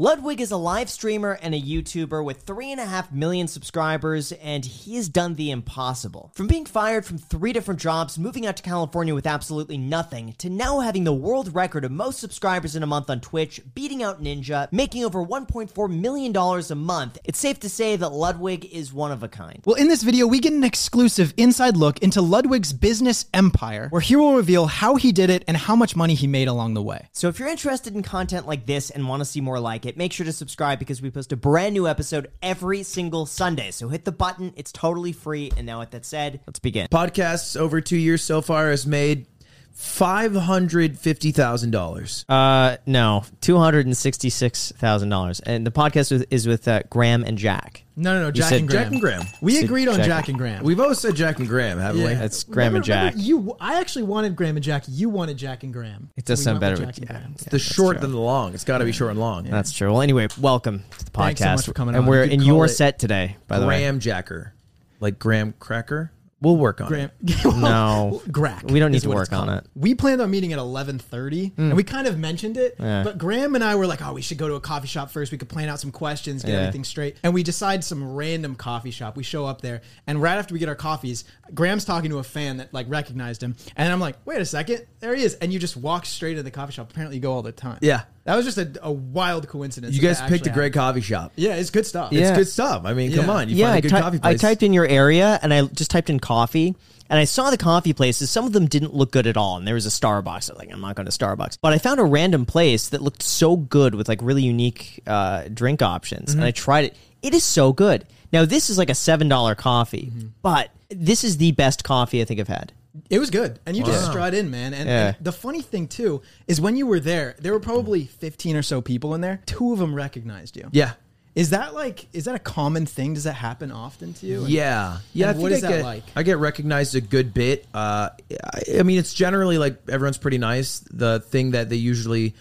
Ludwig is a live streamer and a YouTuber with 3.5 million subscribers, and he has done the impossible. From being fired from three different jobs, moving out to California with absolutely nothing, to now having the world record of most subscribers in a month on Twitch, beating out Ninja, making over $1.4 million a month, it's safe to say that Ludwig is one of a kind. Well, in this video, we get an exclusive inside look into Ludwig's business empire, where he will reveal how he did it and how much money he made along the way. So if you're interested in content like this and want to see more like make sure to subscribe because we post a brand new episode every single Sunday. So hit the button, it's totally free. And now with that said, let's begin. podcasts over two years so far has made five hundred fifty thousand dollars. Uh, no, two hundred and sixty-six thousand dollars, and the podcast with, is with uh, Graham and Jack. No, no, no, Jack said and Graham. Jack and Graham. We Said agreed on Jack- Jack and Graham. We've always said Jack and Graham, haven't we? That's Graham and Jack. You, I actually wanted Graham and Jack. You wanted Jack and Graham. It does sound went better with and yeah. Graham. the short than the long. It's got to be short and long. That's true. Well, anyway, welcome to the podcast. Thanks so much for coming and on. we're You in call your it set today, by the way. Graham Jacker, like Graham Cracker. We'll work on Graham. it. No. Grack. We don't need to work on it. We planned on meeting at eleven thirty, and mm. we kind of mentioned it. Yeah. But Graham and I were like, "Oh, we should go to a coffee shop first. We could plan out some questions, get Yeah. everything straight." And we decide some random coffee shop. We show up there, and right after we get our coffees, Graham's talking to a fan that like recognized him, and I'm like, "Wait a second, there he is!" And you just walk straight to the coffee shop. Apparently, you go all the time. Yeah. that was just a, a wild coincidence. You that guys that picked a actually great coffee shop. Yeah, it's good stuff. Yeah. It's good stuff. I mean, come Yeah. on. You yeah, find I, a good ty- coffee I place. typed in your area and I just typed in coffee. And I saw the coffee places. Some of them didn't look good at all. And there was a Starbucks. I was like, I'm not going to Starbucks. But I found a random place that looked so good with like really unique uh, drink options. And I tried it. It is so good. Now, this is like a $7 coffee, but this is the best coffee I think I've had. It was good, and you just strut in, man. And, Yeah. and the funny thing too is when you were there, there were probably fifteen or so people in there. Two of them recognized you. Yeah. Is that like is that a common thing? Does that happen often to you? Yeah, yeah. And I what think is I that get, like? I get recognized a good bit. Uh, I, I mean, it's generally like everyone's pretty nice. The thing that they usually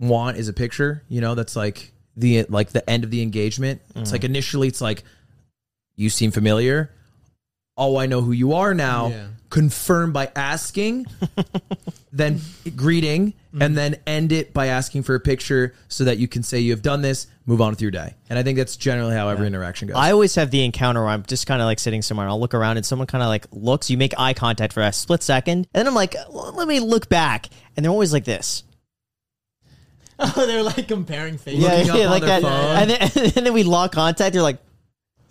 want is a picture. You know, that's like the like the end of the engagement. It's Mm. like initially, it's like you seem familiar. Oh, I know who you are now. Yeah. Confirm by asking, then greeting, Mm. and then end it by asking for a picture so that you can say you have done this. Move on with your day. And I think that's generally how every interaction goes. I always have the encounter where I'm just kind of like sitting somewhere and I'll look around and someone kind of like looks, you make eye contact for a split second, and then I'm like, let me look back. And they're always like this. Oh, they're like comparing faces. Yeah, up on like that. And then, and then we lock contact. They're like,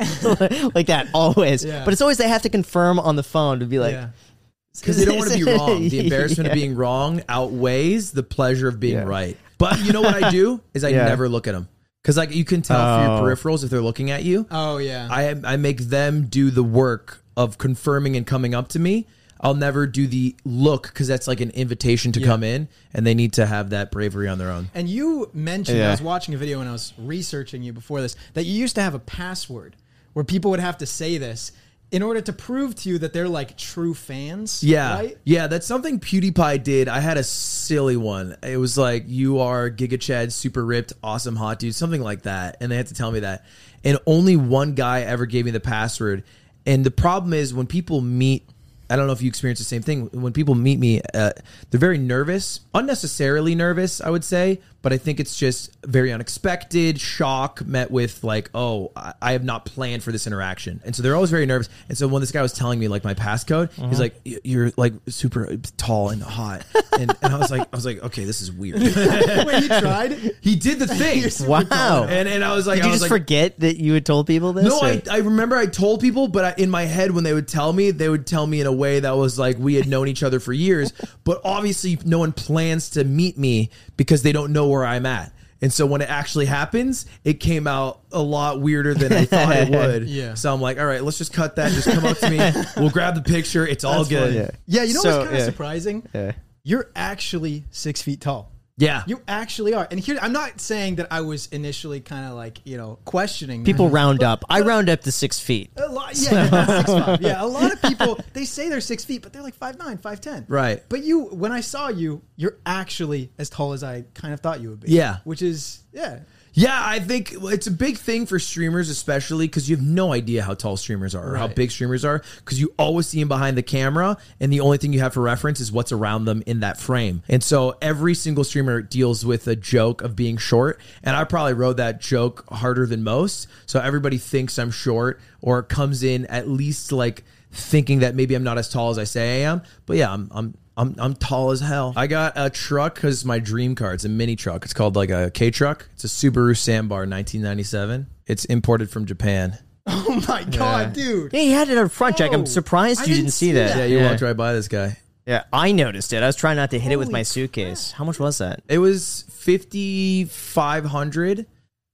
like that always. Yeah. But it's always they have to confirm on the phone to be like, Yeah. because they don't want to be wrong. The embarrassment Yeah. of being wrong outweighs the pleasure of being Yeah. right. But you know what I do is I Yeah. never look at them because like you can tell Oh. through your oh. peripherals if they're looking at you. Oh yeah. I I make them do the work of confirming and coming up to me. I'll never do the look because that's like an invitation to Yeah. come in, and they need to have that bravery on their own. and you mentioned Yeah. I was watching a video when I was researching you before this that you used to have a password where people would have to say this in order to prove to you that they're like true fans. Yeah. Right? Yeah, that's something PewDiePie did. I had a silly one. It was like, you are Giga Chad, super ripped, awesome hot dude, something like that. And they had to tell me that. And only one guy ever gave me the password. And the problem is when people meet, I don't know if you experience the same thing. When people meet me, uh, they're very nervous, unnecessarily nervous, I would say. But I think it's just very unexpected, shock met with like, oh, I I have not planned for this interaction, and so they're always very nervous. And so when this guy was telling me like my passcode, he's uh-huh. like, "You're like super tall and hot," and, and I was like, I was like, okay, this is weird. Wait, you tried? he did the thing, Wow. and and I was like, Did I you was just like, forget that you had told people this? no, I, I remember I told people, but I, in my head, when they would tell me, they would tell me in a way that was like we had known each other for years. But obviously, no one plans to meet me because they don't know where I'm at. And so when it actually happens, it came out a lot weirder than I thought it would. Yeah. So I'm like, all right, let's just cut that. Just come up to me. We'll grab the picture. It's all That's good. funny. Yeah, you know So, what's kind of yeah. surprising? Yeah. You're actually six feet tall. Yeah. You actually are. And here, I'm not saying that I was initially kind of like, you know, questioning. People that. round up. I round up to six feet. A lot, yeah, six five. Yeah, a lot of people they say they're six feet, but they're like five nine, five ten. Right. But you, when I saw you, you're actually as tall as I kind of thought you would be. Yeah. Which is yeah. Yeah, I think it's a big thing for streamers, especially because you have no idea how tall streamers are or how big streamers are because you always see them behind the camera, and the only thing you have for reference is what's around them in that frame. And so every single streamer deals with a joke of being short, and I probably wrote that joke harder than most. So everybody thinks I'm short or comes in at least like thinking that maybe I'm not as tall as I say I am. But yeah, I'm I'm I'm, I'm tall as hell. I got a truck because it's my dream car. It's a mini truck. It's called like a K truck. It's a Subaru Sambar 1997. It's imported from Japan. Oh my god, dude. Yeah, he had it on front, Jack. I'm Oh, surprised I you didn't, didn't see see that. that. Yeah, you yeah. walked right by this guy. Yeah, I noticed it. I was trying not to hit it with Holy my suitcase. How much was that? It was 5500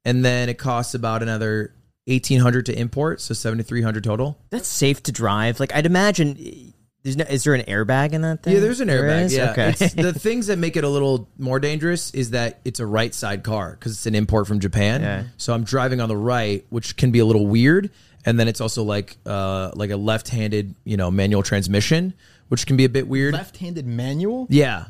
and then it costs about another 1800 to import, so 7300 total. That's safe to drive. Like I'd imagine. There's no, is there an airbag in that thing? Yeah, there's an There airbag. is? Yeah, Okay. it's, the things that make it a little more dangerous is that it's a right side car because it's an import from Japan. Yeah. So I'm driving on the right, which can be a little weird, and then it's also like uh like a left-handed you know manual transmission, which can be a bit weird. Left-handed manual. Yeah,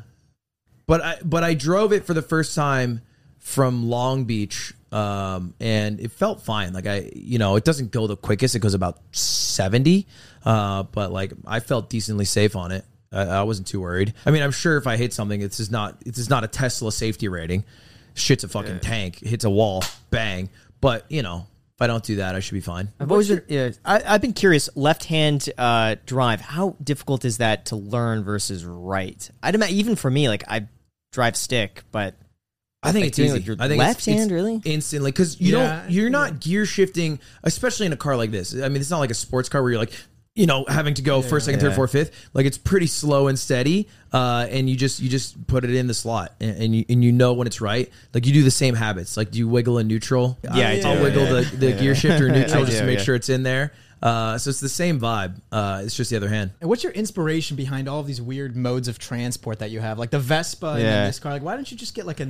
but I but I drove it for the first time from Long Beach, um, and it felt fine. Like I, you know, it doesn't go the quickest; it goes about seventy, uh, but like I felt decently safe on it. I, I wasn't too worried. I mean, I'm sure if I hit something, this is not this is not a Tesla safety rating. Shit's a fucking tank. It hits a wall, bang. But you know, if I don't do that, I should be fine. I've always been, yeah, I, I've been curious. Left hand uh, drive. How difficult is that to learn versus right? I'd imagine even for me, like I drive stick, but I think Like it's easy. with your I think left it's, it's hand, really? instantly because you Yeah, don't you're not gear shifting, especially in a car like this. I mean, it's not like a sports car where you're like you know having to go first, second, third, fourth, fifth. Like it's pretty slow and steady, uh, and you just you just put it in the slot, and, and you and you know when it's right. Like you do the same habits. Like do you wiggle in neutral? Yeah, I I'll wiggle yeah. the, the gear shifter in neutral I just to make yeah. sure it's in there. Uh, so it's the same vibe. Uh, it's just the other hand. And what's your inspiration behind all of these weird modes of transport that you have, like the Vespa and Yeah. then this car? Like, why don't you just get like a,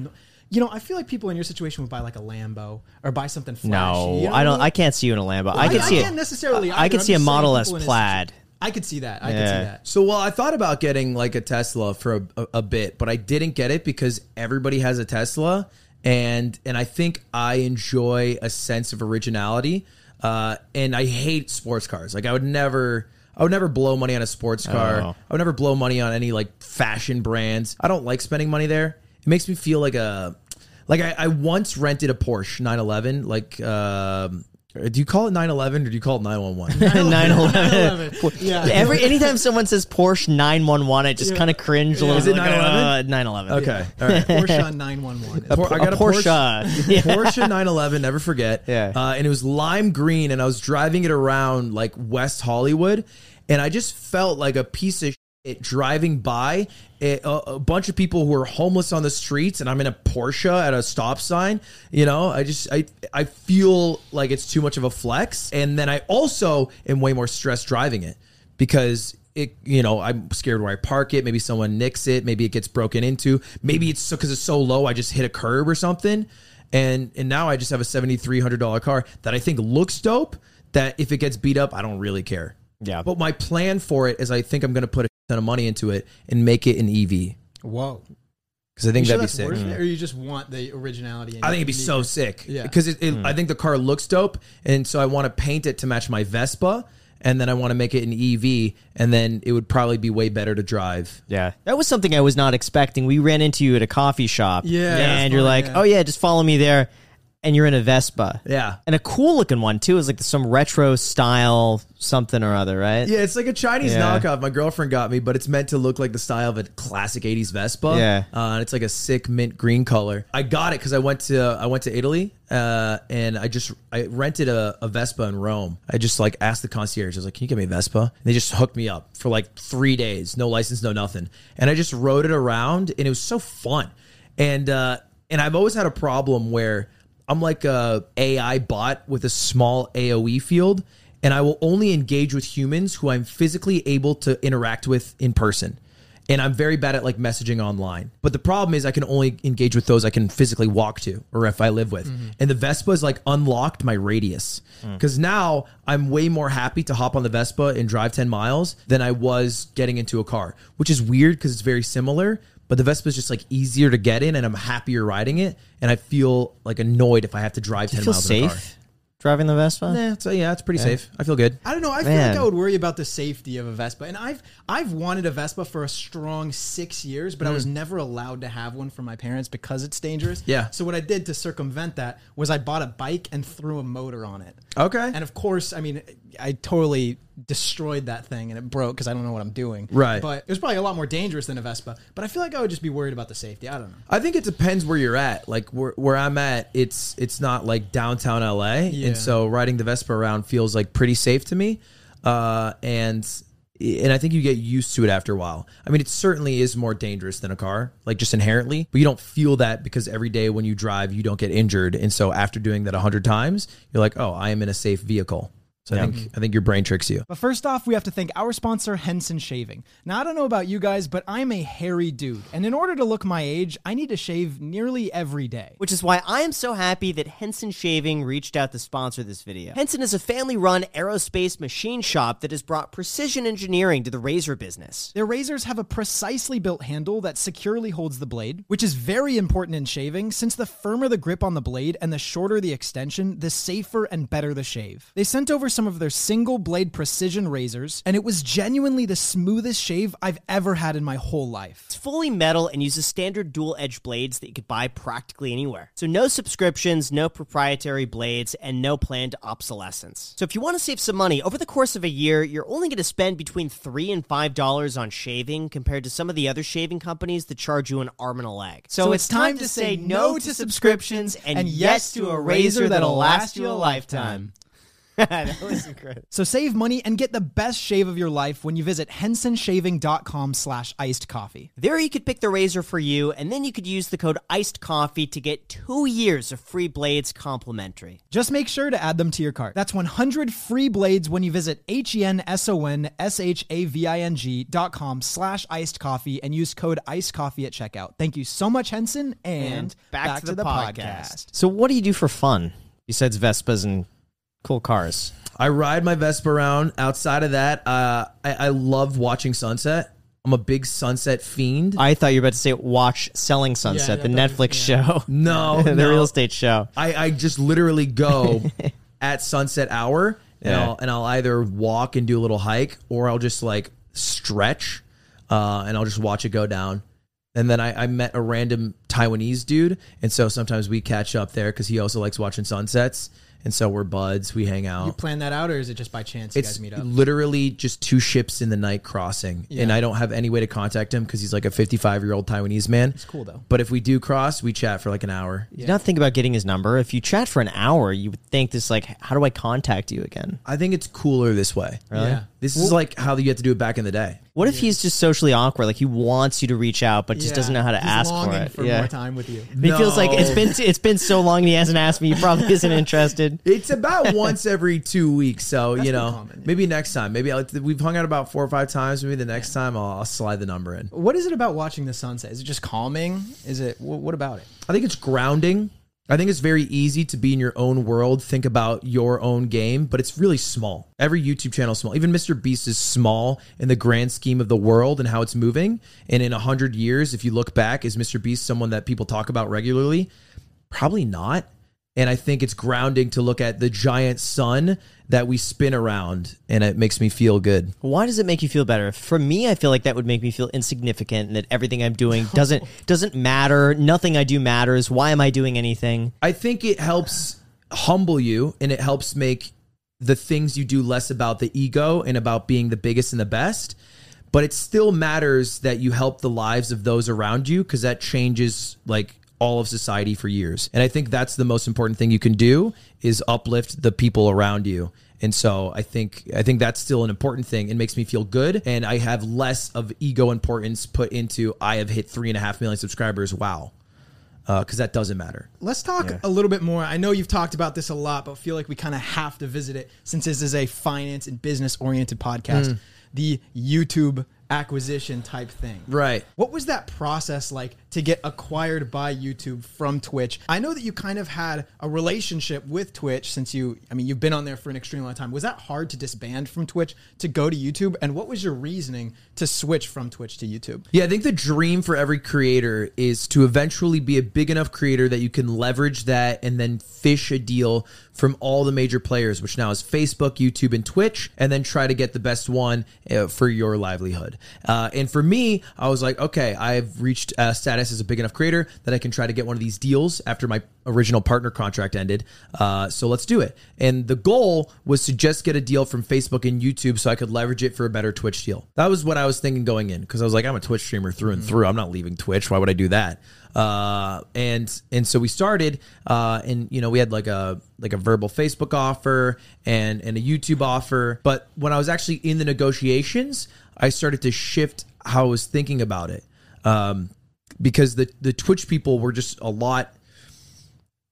you know, I feel like people in your situation would buy like a Lambo or buy something flashy. no, you know I don't. what I can't see you in a Lambo. I could see I can't it. necessarily. I either. could I'm see a just Model S people in this plaid. I could see that. I could see that. So, well, I thought about getting like a Tesla for a, a, a bit, but I didn't get it because everybody has a Tesla, and and I think I enjoy a sense of originality, uh, and I hate sports cars. Like I would never. I would never blow money on a sports car. Oh. I would never blow money on any like fashion brands. I don't like spending money there. It makes me feel like a like I, I once rented a Porsche 911. Like, um, do you call it 911 or do you call it 911? 911. Yeah. Every anytime someone says Porsche 911, I just kind of cringe a little. Is it bit, like, 911? uh, 911. okay, all right. Porsche 911. Por- I got a, Porsche. Porsche, Porsche 911. Never forget. Yeah. Uh, and it was lime green, and I was driving it around like West Hollywood, and I just felt like a piece of shit driving by a, a, a bunch of people who are homeless on the streets, and I'm in a Porsche at a stop sign. You know, I just I I feel like it's too much of a flex, and then I also am way more stressed driving it because it you know i'm scared where i park it maybe someone nicks it maybe it gets broken into maybe it's because it's so low i just hit a curb or something and and now i just have a $7300 car that i think looks dope that if it gets beat up i don't really care Yeah. but my plan for it is i think i'm going to put a ton of money into it and make it an ev Whoa. because i think that'd be sick worth it, or mm. you just want the originality? I think it'd be unique- so sick. Yeah. Because it, it, mm. I think the car looks dope, and so I want to paint it to match my Vespa, and then I want to make it an EV, and then it would probably be way better to drive. Yeah, that was something I was not expecting. We ran into you at a coffee shop. Yeah, and you're fun, like, yeah. "Oh yeah, just follow me there," and you're in a Vespa. Yeah. and a cool looking one too. It was like some retro style something or other, right? Yeah, it's like a Chinese Yeah. knockoff. My girlfriend got me, but it's meant to look like the style of a classic '80s Vespa. Yeah. uh, and it's like a sick mint green color. I got it because I went to I went to Italy, uh, and I just I rented a, a Vespa in Rome. I just like asked the concierge, I was like, "Can you get me a Vespa?" And they just hooked me up for like three days, no license, no nothing, and I just rode it around, and it was so fun. And uh, and I've always had a problem where I'm like a AI bot with a small AOE field, and I will only engage with humans who I'm physically able to interact with in person. And I'm very bad at like messaging online. But the problem is I can only engage with those I can physically walk to or if I live with. Mm-hmm. And the Vespa is like unlocked my radius. Mm. Cuz now I'm way more happy to hop on the Vespa and drive 10 miles than I was getting into a car, which is weird cuz it's very similar, but the Vespa is just like easier to get in, and I'm happier riding it, and I feel like annoyed if I have to drive ten Feel miles in a car. safe driving the Vespa? Yeah, so uh, yeah, it's pretty safe. I feel good. I don't know. I feel Man. like I would worry about the safety of a Vespa, and I've I've wanted a Vespa for a strong six years, but I was mm. never allowed to have one from my parents because it's dangerous. Yeah. So what I did to circumvent that was I bought a bike and threw a motor on it. Okay. And of course, I mean, I totally destroyed that thing and it broke because I don't know what I'm doing. Right. But it was probably a lot more dangerous than a Vespa. But I feel like I would just be worried about the safety. I don't know. I think it depends where you're at. Like where where I'm at, it's it's not like downtown LA, Yeah. and so riding the Vespa around feels like pretty safe to me. Uh, and and I think you get used to it after a while. I mean, it certainly is more dangerous than a car, like just inherently, but you don't feel that because every day when you drive, you don't get injured, and so after doing that a hundred times, you're like, oh, I am in a safe vehicle. So I think I think your brain tricks you. But first off, we have to thank our sponsor, Henson Shaving. Now, I don't know about you guys, but I'm a hairy dude. And in order to look my age, I need to shave nearly every day. Which is why I am so happy that Henson Shaving reached out to sponsor this video. Henson is a family run aerospace machine shop that has brought precision engineering to the razor business. Their razors have a precisely built handle that securely holds the blade, which is very important in shaving since the firmer the grip on the blade and the shorter the extension, the safer and better the shave. They sent over some of their single blade precision razors, and it was genuinely the smoothest shave I've ever had in my whole life. It's fully metal and uses standard dual edge blades that you could buy practically anywhere. So, no subscriptions, no proprietary blades, and no planned obsolescence. So, if you want to save some money, over the course of a year, you're only going to spend between 3 and $5 on shaving compared to some of the other shaving companies that charge you an arm and a leg. So, it's time to say no to subscriptions and yes to a razor that'll last you a lifetime. that was incredible. So save money and get the best shave of your life when you visit hensonshaving.com slash iced coffee. There you could pick the razor for you, and then you could use the code iced coffee to get two years of free blades complimentary. Just make sure to add them to your cart. That's 100 free blades when you visit E H-E-N-S-O-N-S-H-A-V-I-N-G dot com slash iced coffee and use code iced coffee at checkout. Thank you so much, Henson, and, back, to, the, podcast. So, what do you do for fun besides Vespas and cool cars? I ride my Vespa around. Outside of that, uh, I, I love watching sunset. I'm a big sunset fiend. I thought you were about to say Watch Selling Sunset, Yeah, the that was- Netflix show. no, the no. real estate show. I, I just literally go at sunset hour and, Yeah. I'll, and I'll either walk and do a little hike or I'll just like stretch uh, and I'll just watch it go down. And then I, I met a random Taiwanese dude. And so sometimes we catch up there because he also likes watching sunsets. And so we're buds. We hang out. You plan that out, or is it just by chance you it's guys meet up? literally just two ships in the night crossing, and I don't have any way to contact him because he's like a 55 year old Taiwanese man. It's cool, though. But if we do cross, we chat for like an hour. Did you not think about getting his number? If you chat for an hour, you would think this like, how do I contact you again? I think it's cooler this way. Yeah. This is like how you had to do it back in the day. What if he's just socially awkward? Like he wants you to reach out, but just Yeah. doesn't know how to He's ask for it. for yeah. more time with you. He feels like it's No. been it's been so long and he hasn't asked me. He probably isn't interested. It's about once every two weeks, so you know, common, yeah. maybe next time. Maybe I'll, we've hung out about four or five times. Maybe the next time I'll, I'll slide the number in. What is it about watching the sunset? Is it just calming? Is it what about it? I think it's grounding. I think it's very easy to be in your own world, think about your own game, but it's really small. Every YouTube channel is small. Even Mr. Beast is small in the grand scheme of the world and how it's moving. And in a hundred years, if you look back, is Mr. Beast someone that people talk about regularly? Probably not. And I think it's grounding to look at the giant sun that we spin around, and it makes me feel good. Why does it make you feel better? For me, I feel like that would make me feel insignificant and that everything I'm doing doesn't doesn't matter. Nothing I do matters. Why am I doing anything? I think it helps humble you and it helps make the things you do less about the ego and about being the biggest and the best. But it still matters that you help the lives of those around you because that changes like all of society for years. And I think that's the most important thing you can do is uplift the people around you. And so I think I think that's still an important thing. It makes me feel good, and I have less of ego importance put into I have hit three and a half million subscribers. Wow, because that doesn't matter. Let's talk a little bit more. I know you've talked about this a lot, but feel like we kind of have to visit it since this is a finance and business oriented podcast. Hmm. The YouTube acquisition type thing. Right. What was that process like to get acquired by YouTube from Twitch. I know that you kind of had a relationship with Twitch since you, I mean, you've been on there for an extremely long time. Was that hard to disband from Twitch to go to YouTube? And what was your reasoning to switch from Twitch to YouTube? Yeah, I think the dream for every creator is to eventually be a big enough creator that you can leverage that and then fish a deal from all the major players, which now is Facebook, YouTube, and Twitch, and then try to get the best one uh, for your livelihood. Uh, and for me, I was like, okay, I've reached a status as a big enough creator that I can try to get one of these deals after my original partner contract ended. Uh, so let's do it. And the goal was to just get a deal from Facebook and YouTube so I could leverage it for a better Twitch deal. That was what I was thinking going in because I was like, I'm a Twitch streamer through and through. I'm not leaving Twitch. Why would I do that? Uh, and and so we started, uh, and you know we had like a like a verbal Facebook offer and and a YouTube offer. But when I was actually in the negotiations, I started to shift how I was thinking about it, um, because the the Twitch people were just a lot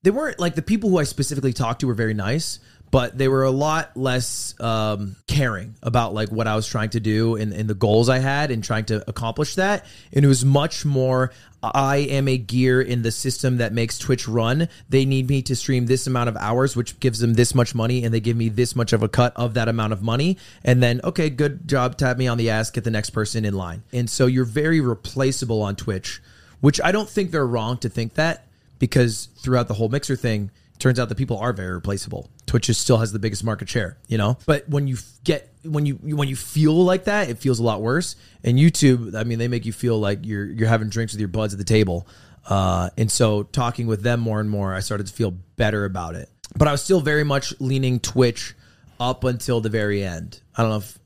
they weren't like the people who I specifically talked to were very nice, but they were a lot less um, caring about like what I was trying to do and, and the goals I had and trying to accomplish that. And it was much more I am a gear in the system that makes Twitch run. They need me to stream this amount of hours, which gives them this much money, and they give me this much of a cut of that amount of money. And then, okay, good job, tap me on the ass, get the next person in line. And so you're very replaceable on Twitch, which I don't think they're wrong to think that because throughout the whole mixer thing, turns out that people are very replaceable. Twitch is still has the biggest market share, you know. But when you get when you when you feel like that, it feels a lot worse. And YouTube, I mean, they make you feel like you're you're having drinks with your buds at the table. Uh, and so talking with them more and more, I started to feel better about it. But I was still very much leaning Twitch up until the very end. I don't know if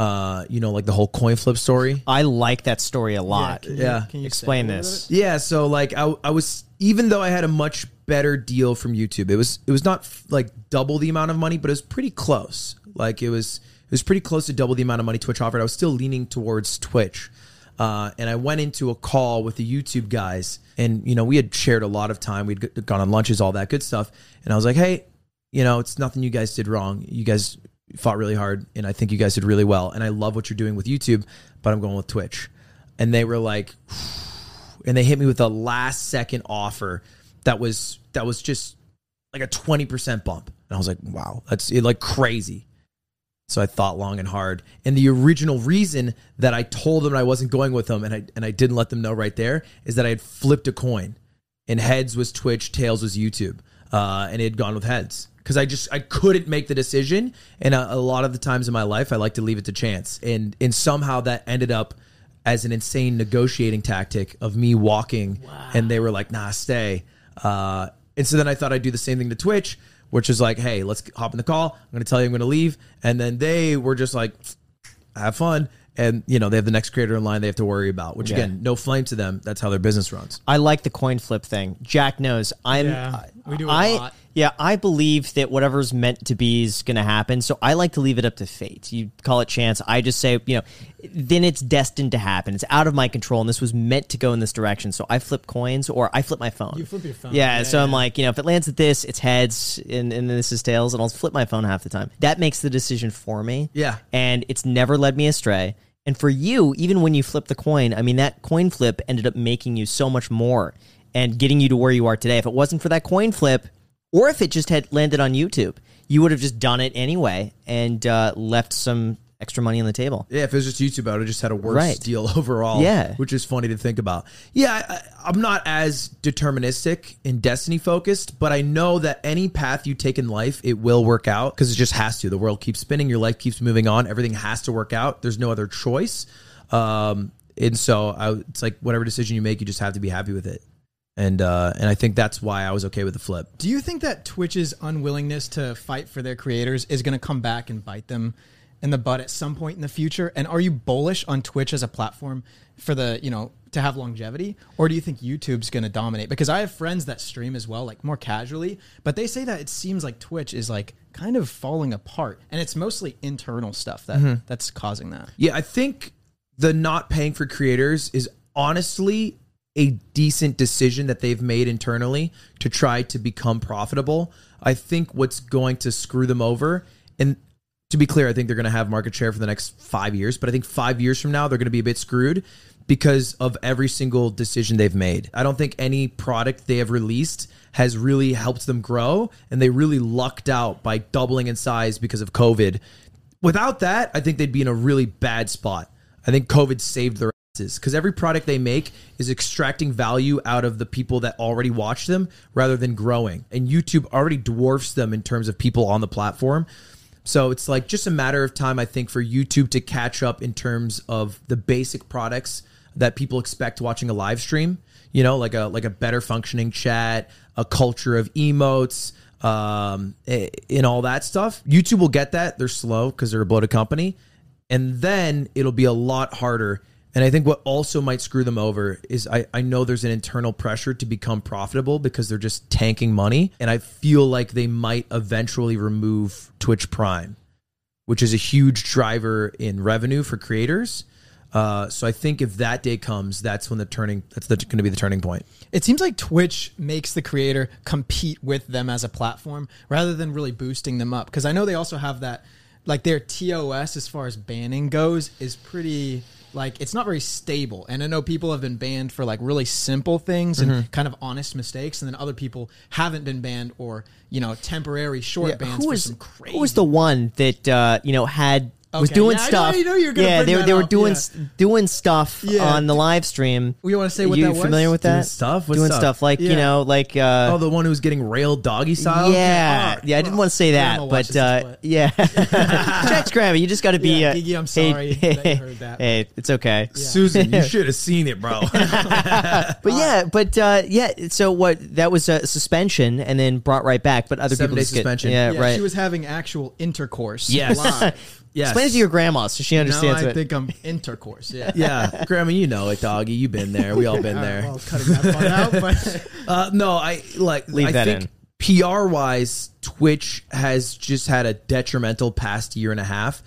uh, you know, like the whole coin flip story. I like that story a lot. can you- Yeah. can you Explain say a little this. Yeah, so like I, I was even though I had a much better deal from YouTube, it was it was not like double the amount of money, but it was pretty close. Like it was it was pretty close to double the amount of money Twitch offered. I was still leaning towards Twitch. Uh, and I went into a call with the YouTube guys, and you know we had shared a lot of time. We'd g- gone on lunches, all that good stuff. And I was like, "Hey, you know, it's nothing you guys did wrong. You guys fought really hard, and I think you guys did really well. And I love what you're doing with YouTube, but I'm going with Twitch." And they were like, and they hit me with a last second offer that was that was just like a 20% bump. And i was like wow that's it, like crazy. So i thought long and hard. And the original reason that i told them i wasn't going with them and i and i didn't let them know right there is that i had flipped a coin. And heads was twitch tails was youtube. Uh, and it had gone with heads because i just i couldn't make the decision and a, a lot of the times in my life i like to leave it to chance and and somehow that ended up as an insane negotiating tactic of me walking and they were like nah stay uh, and so then i thought i'd do the same thing to twitch which is like hey let's hop in the call i'm going to tell you i'm going to leave and then they were just like have fun and you know they have the next creator in line they have to worry about which again no flame to them that's how their business runs I like the coin flip thing. Jack knows. I'm. Yeah, we do it a I, lot. Yeah, I believe that whatever's meant to be is going to happen. So I like to leave it up to fate. You call it chance. I just say, you know, then it's destined to happen. It's out of my control, and this was meant to go in this direction. So I flip coins, or I flip my phone. You flip your phone. Yeah. Yeah, so I'm like, you know, if it lands at this, it's heads, and, and this is tails, and I'll flip my phone half the time. That makes the decision for me. Yeah. And it's never led me astray. And for you, even when you flip the coin, I mean, that coin flip ended up making you so much more and getting you to where you are today. If it wasn't for that coin flip, or if it just had landed on YouTube, you would have just done it anyway and uh, left some extra money on the table. Yeah, if it was just YouTube, I would have just had a worse Right. deal overall. Yeah. which is funny to think about. Yeah, I, I'm not as deterministic and destiny focused, but I know that any path you take in life, it will work out because it just has to. The world keeps spinning, your life keeps moving on, everything has to work out. There's no other choice. Um, and so I, it's like whatever decision you make, you just have to be happy with it. And uh, and I think that's why I was okay with the flip. Do you think that Twitch's unwillingness to fight for their creators is going to come back and bite them in the butt at some point in the future? And are you bullish on Twitch as a platform for the, you know, to have longevity? Or do you think YouTube's going to dominate? Because I have friends that stream as well, like more casually, but they say that it seems like Twitch is like kind of falling apart and it's mostly internal stuff that that's causing that. Yeah, I think the not paying for creators is honestly a decent decision that they've made internally to try to become profitable. I think what's going to screw them over, and to be clear, I think they're going to have market share for the next five years, but I think five years from now, they're going to be a bit screwed because of every single decision they've made. I don't think any product they have released has really helped them grow, and they really lucked out by doubling in size because of COVID. Without that, I think they'd be in a really bad spot. I think COVID saved their because every product they make is extracting value out of the people that already watch them rather than growing. And YouTube already dwarfs them in terms of people on the platform. So it's like just a matter of time, I think, for YouTube to catch up in terms of the basic products that people expect watching a live stream. You know, like a like a better functioning chat, a culture of emotes, um, and all that stuff. YouTube will get that. They're slow because they're a bloated company, and then it'll be a lot harder. And I think what also might screw them over is I, I know there's an internal pressure to become profitable because they're just tanking money. And I feel like they might eventually remove Twitch Prime, which is a huge driver in revenue for creators. Uh, so I think if that day comes, that's when the turning that's going to be the turning point. It seems like Twitch makes the creator compete with them as a platform rather than really boosting them up. Because I know they also have that, like their TOS as far as banning goes is pretty like it's not very stable. And I know people have been banned for like really simple things and kind of honest mistakes, and then other people haven't been banned or you know temporary short bans who for was some crazy. who was the one that uh, you know had was doing yeah, I know- stuff? I know you were gonna yeah, bring they, that they were up, doing yeah. doing stuff Yeah. on the live stream. We wanna say what you that was? familiar with Doing that stuff? What doing stuff? stuff like you know like uh, Oh, the one who was getting railed doggy style. yeah, Oh, yeah. I didn't want to say that, but uh, yeah. Jack's Grandma, you just got to be. Yeah, uh, Gigi, I'm hey- sorry that you heard that. Hey, it's okay. Susan, you should have seen it, bro. But yeah, but uh, yeah. So what? That was a suspension and then brought right back. But other people just suspension. yeah, Yeah, right. she was having actual intercourse. Yes. Live. yes. Explain it to your grandma so she now understands I it. think I'm intercourse. Yeah. yeah, Grandma, you know it, doggy. You've been there. We all been All right, there. well, cutting that part out, but Uh, no, I like. Leave I that think PR wise, Twitch has just had a detrimental past year and a half.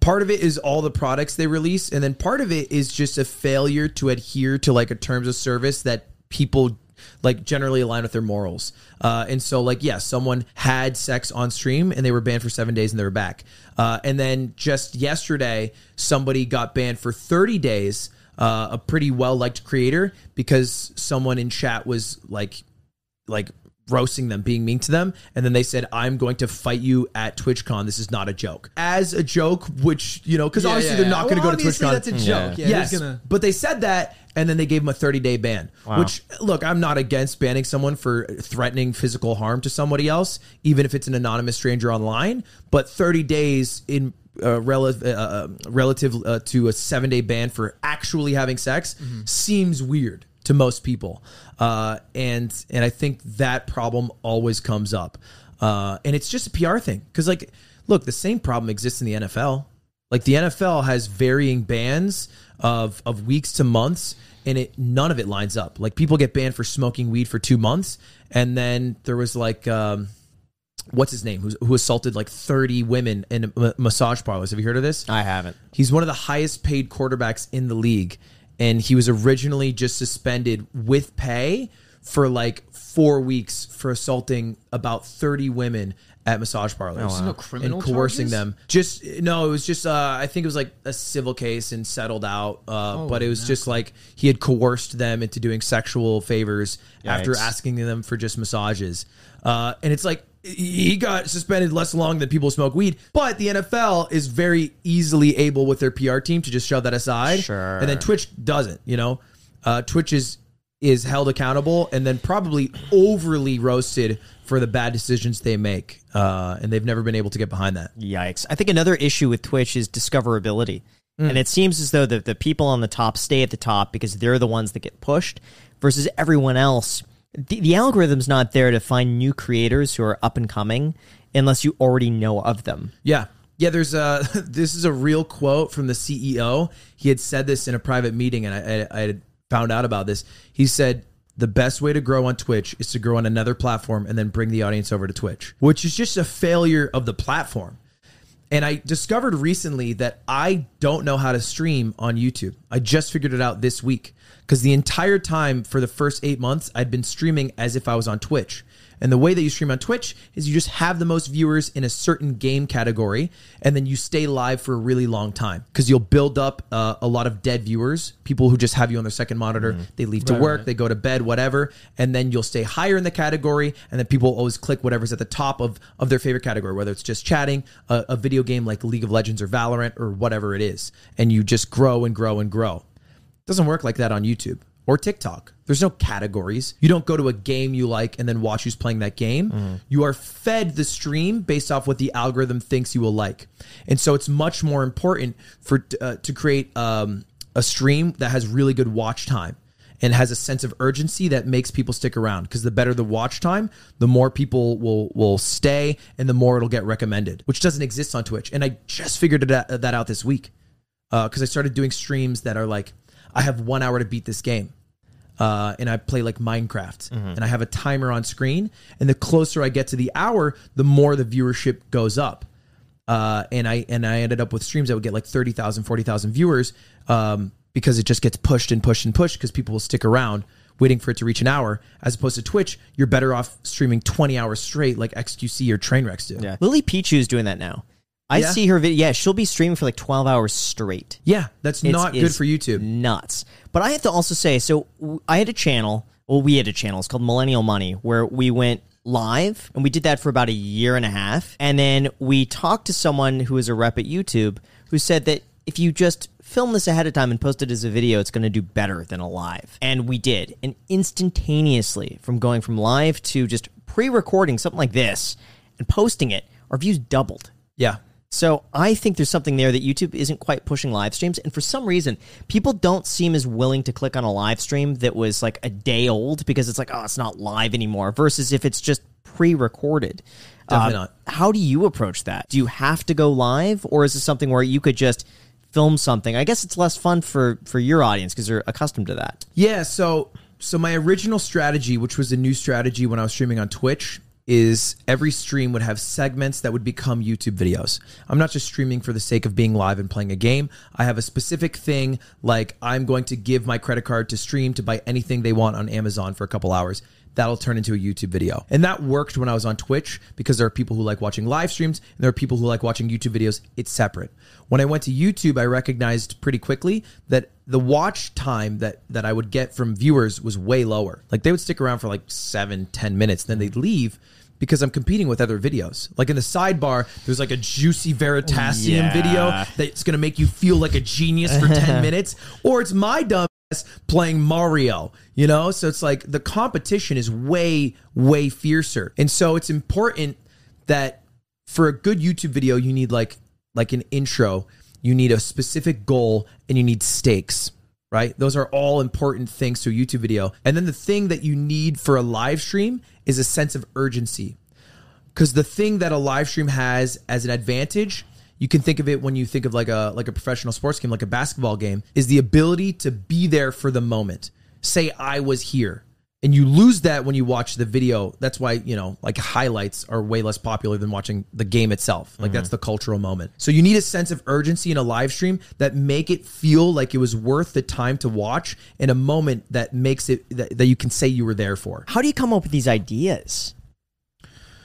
Part of it is all the products they release, and then part of it is just a failure to adhere to like a terms of service that people like generally align with their morals. Uh, and so, like, yeah, someone had sex on stream and they were banned for seven days and they were back. Uh, and then just yesterday, somebody got banned for 30 days. Uh, a pretty well liked creator because someone in chat was like like roasting them, being mean to them, and then they said, "I'm going to fight you at TwitchCon. This is not a joke." As a joke, which you know, because Yeah, obviously yeah, they're yeah. not going to Well, go to obviously TwitchCon. That's a joke. Yeah, yes, who's gonna. but they said that, and then they gave him a 30 day ban. Which look, I'm not against banning someone for threatening physical harm to somebody else, even if it's an anonymous stranger online. But 30 days in uh, rel- uh, uh, relative uh, to a seven day ban for actually having sex seems weird to most people, uh, and and I think that problem always comes up, uh, and it's just a PR thing because like, look, the same problem exists in the NFL. Like the NFL has varying bans of of weeks to months, and it none of it lines up. Like people get banned for smoking weed for two months, and then there was like. Um, What's his name? Who's, who assaulted like thirty women in ma- massage parlors? Have you heard of this? I haven't. He's one of the highest paid quarterbacks in the league, and he was originally just suspended with pay for like four weeks for assaulting about thirty women at massage parlors no criminal and coercing charges? them. Just no, it was just uh, I think it was like a civil case and settled out. Uh, but it was just like he had coerced them into doing sexual favors after asking them for just massages. Uh, and it's like he got suspended less long than people smoke weed, but the NFL is very easily able with their PR team to just shove that aside. Sure. And then Twitch doesn't, you know? Uh, Twitch is is held accountable and then probably overly roasted for the bad decisions they make. Uh, and they've never been able to get behind that. Yikes. I think another issue with Twitch is discoverability. Mm. And it seems as though the, the people on the top stay at the top because they're the ones that get pushed versus everyone else. The, the algorithm's not there to find new creators who are up and coming unless you already know of them. Yeah. Yeah, there's a this is a real quote from the CEO. He had said this in a private meeting, and I, I, I had found out about this. He said the best way to grow on Twitch is to grow on another platform and then bring the audience over to Twitch, which is just a failure of the platform. And I discovered recently that I don't know how to stream on YouTube. I just figured it out this week because the entire time for the first eight months, I'd been streaming as if I was on Twitch. And the way that you stream on Twitch is you just have the most viewers in a certain game category, and then you stay live for a really long time because you'll build up uh, a lot of dead viewers, people who just have you on their second monitor. They leave to work, they go to bed, whatever, and then you'll stay higher in the category, and then people always click whatever's at the top of of their favorite category, whether it's just chatting, a, a video game like League of Legends or Valorant or whatever it is, and you just grow and grow and grow. Doesn't work like that on YouTube or TikTok. There's no categories. You don't go to a game you like and then watch who's playing that game. You are fed the stream based off what the algorithm thinks you will like. And so it's much more important for uh, to create um, a stream that has really good watch time and has a sense of urgency that makes people stick around because the better the watch time, the more people will will stay and the more it'll get recommended, which doesn't exist on Twitch. And I just figured that out this week because I started doing streams that are like, I have one hour to beat this game. Uh, and I play like Minecraft, and I have a timer on screen. And the closer I get to the hour, the more the viewership goes up. Uh, and I and I ended up with streams that would get like 30,000, 40,000 viewers um, because it just gets pushed and pushed and pushed because people will stick around waiting for it to reach an hour. As opposed to Twitch, you're better off streaming 20 hours straight like XQC or Trainwrecks do. Yeah. Lily Pichu's doing that now. I Yeah? see her video. Yeah, she'll be streaming for like 12 hours straight. Yeah, that's It's- not good for YouTube. Nuts. But I have to also say, so I had a channel. Well, we had a channel. It's called Millennial Money, where we went live, and we did that for about a year and a half. And then we talked to someone who is a rep at YouTube who said that if you just film this ahead of time and post it as a video, it's going to do better than a live. And we did. And instantaneously, from going from live to just pre-recording something like this and posting it, our views doubled. Yeah. So I think there's something there that YouTube isn't quite pushing live streams, and for some reason, people don't seem as willing to click on a live stream that was like a day old because it's like, oh, it's not live anymore. Versus if it's just pre-recorded. Definitely Uh, not. How do you approach that? Do you have to go live, or is it something where you could just film something? I guess it's less fun for for your audience because they're accustomed to that. Yeah, so so my original strategy, which was a new strategy when I was streaming on Twitch, is every stream would have segments that would become YouTube videos. I'm not just streaming for the sake of being live and playing a game. I have a specific thing like I'm going to give my credit card to stream to buy anything they want on Amazon for a couple hours. That'll turn into a YouTube video. And that worked when I was on Twitch because there are people who like watching live streams and there are people who like watching YouTube videos. It's separate. When I went to YouTube, I recognized pretty quickly that the watch time that that I would get from viewers was way lower. Like they would stick around for like seven, ten minutes, then they'd leave because I'm competing with other videos. Like in the sidebar, there's like a juicy Veritasium Yeah. video that's gonna make you feel like a genius for 10 minutes, or it's my dumb ass playing Mario, you know? So it's like the competition is way, way fiercer. And so it's important that for a good YouTube video, you need like like an intro, you need a specific goal, and you need stakes. Right? Those are all important things to a YouTube video. And then the thing that you need for a live stream is a sense of urgency because the thing that a live stream has as an advantage you can think of it when you think of like a like a professional sports game like a basketball game is the ability to be there for the moment say i was here and you lose that when you watch the video that's why you know like highlights are way less popular than watching the game itself like that's mm. the cultural moment so you need a sense of urgency in a live stream that make it feel like it was worth the time to watch in a moment that makes it that, that you can say you were there for How do you come up with these ideas?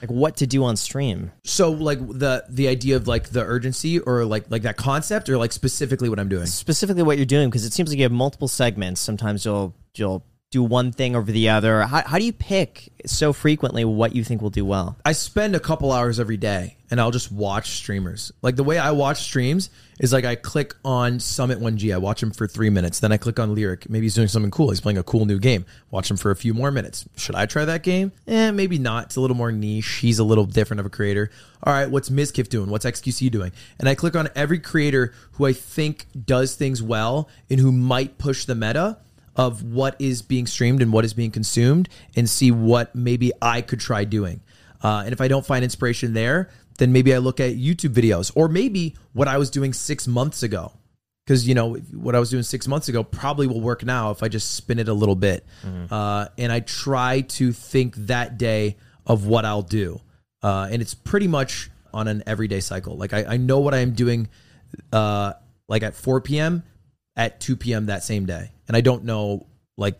Like what to do on stream? So like the the idea of like the urgency or like like that concept or like specifically what I'm doing. specifically what you're doing because it seems like you have multiple segments. Sometimes you'll you'll do one thing over the other. How, how do you pick so frequently what you think will do well? I spend a couple hours every day and I'll just watch streamers. Like the way I watch streams is like I click on Summit 1G. I watch him for three minutes. Then I click on Lirik. Maybe he's doing something cool. He's playing a cool new game. Watch him for a few more minutes. Should I try that game? Eh, maybe not. It's a little more niche. He's a little different of a creator. All right, what's Mizkif doing? What's XQC doing? And I click on every creator who I think does things well and who might push the meta of what is being streamed and what is being consumed and see what maybe I could try doing. Uh, and if I don't find inspiration there, then maybe I look at YouTube videos or maybe what I was doing six months ago. Because, you know, what I was doing six months ago probably will work now if I just spin it a little bit. Uh, and I try to think that day of what I'll do. Uh, and it's pretty much on an everyday cycle. Like I, I know what I am doing uh, like at 4 p.m. at 2 p.m. that same day. And I don't know like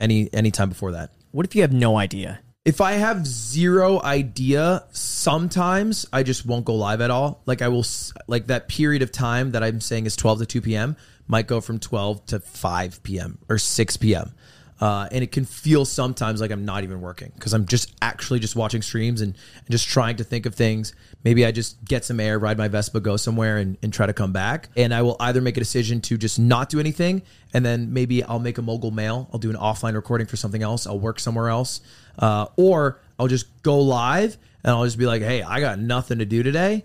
any any time before that. What if you have no idea? if I have zero idea, sometimes I just won't go live at all. Like I will, like that period of time that I'm saying is 12 to 2 p.m. might go from 12 to 5 p.m. or 6 p.m. Uh, and it can feel sometimes like I'm not even working because I'm just actually just watching streams and, and just trying to think of things. Maybe I just get some air, ride my Vespa, go somewhere, and, and try to come back. And I will either make a decision to just not do anything, and then maybe I'll make a mogul mail. I'll do an offline recording for something else. I'll work somewhere else, uh, or I'll just go live and I'll just be like, "Hey, I got nothing to do today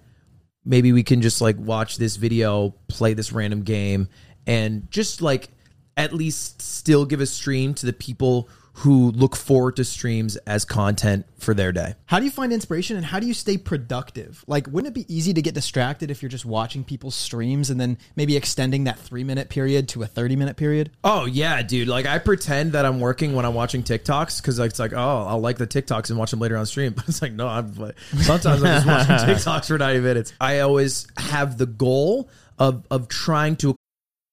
maybe we can just like watch this video, play this random game, and just like at least still give a stream to the people who look forward to streams as content for their day. How do you find inspiration and how do you stay productive? Like, wouldn't it be easy to get distracted if you're just watching people's streams and then maybe extending that three minute period to a 30 minute period? Oh yeah, dude. Like I pretend that I'm working when I'm watching TikToks because it's like, oh, I'll like the TikToks and watch them later on stream. But it's like, no, I'm like, sometimes I'm just watching TikToks for 90 minutes. I always have the goal of of trying to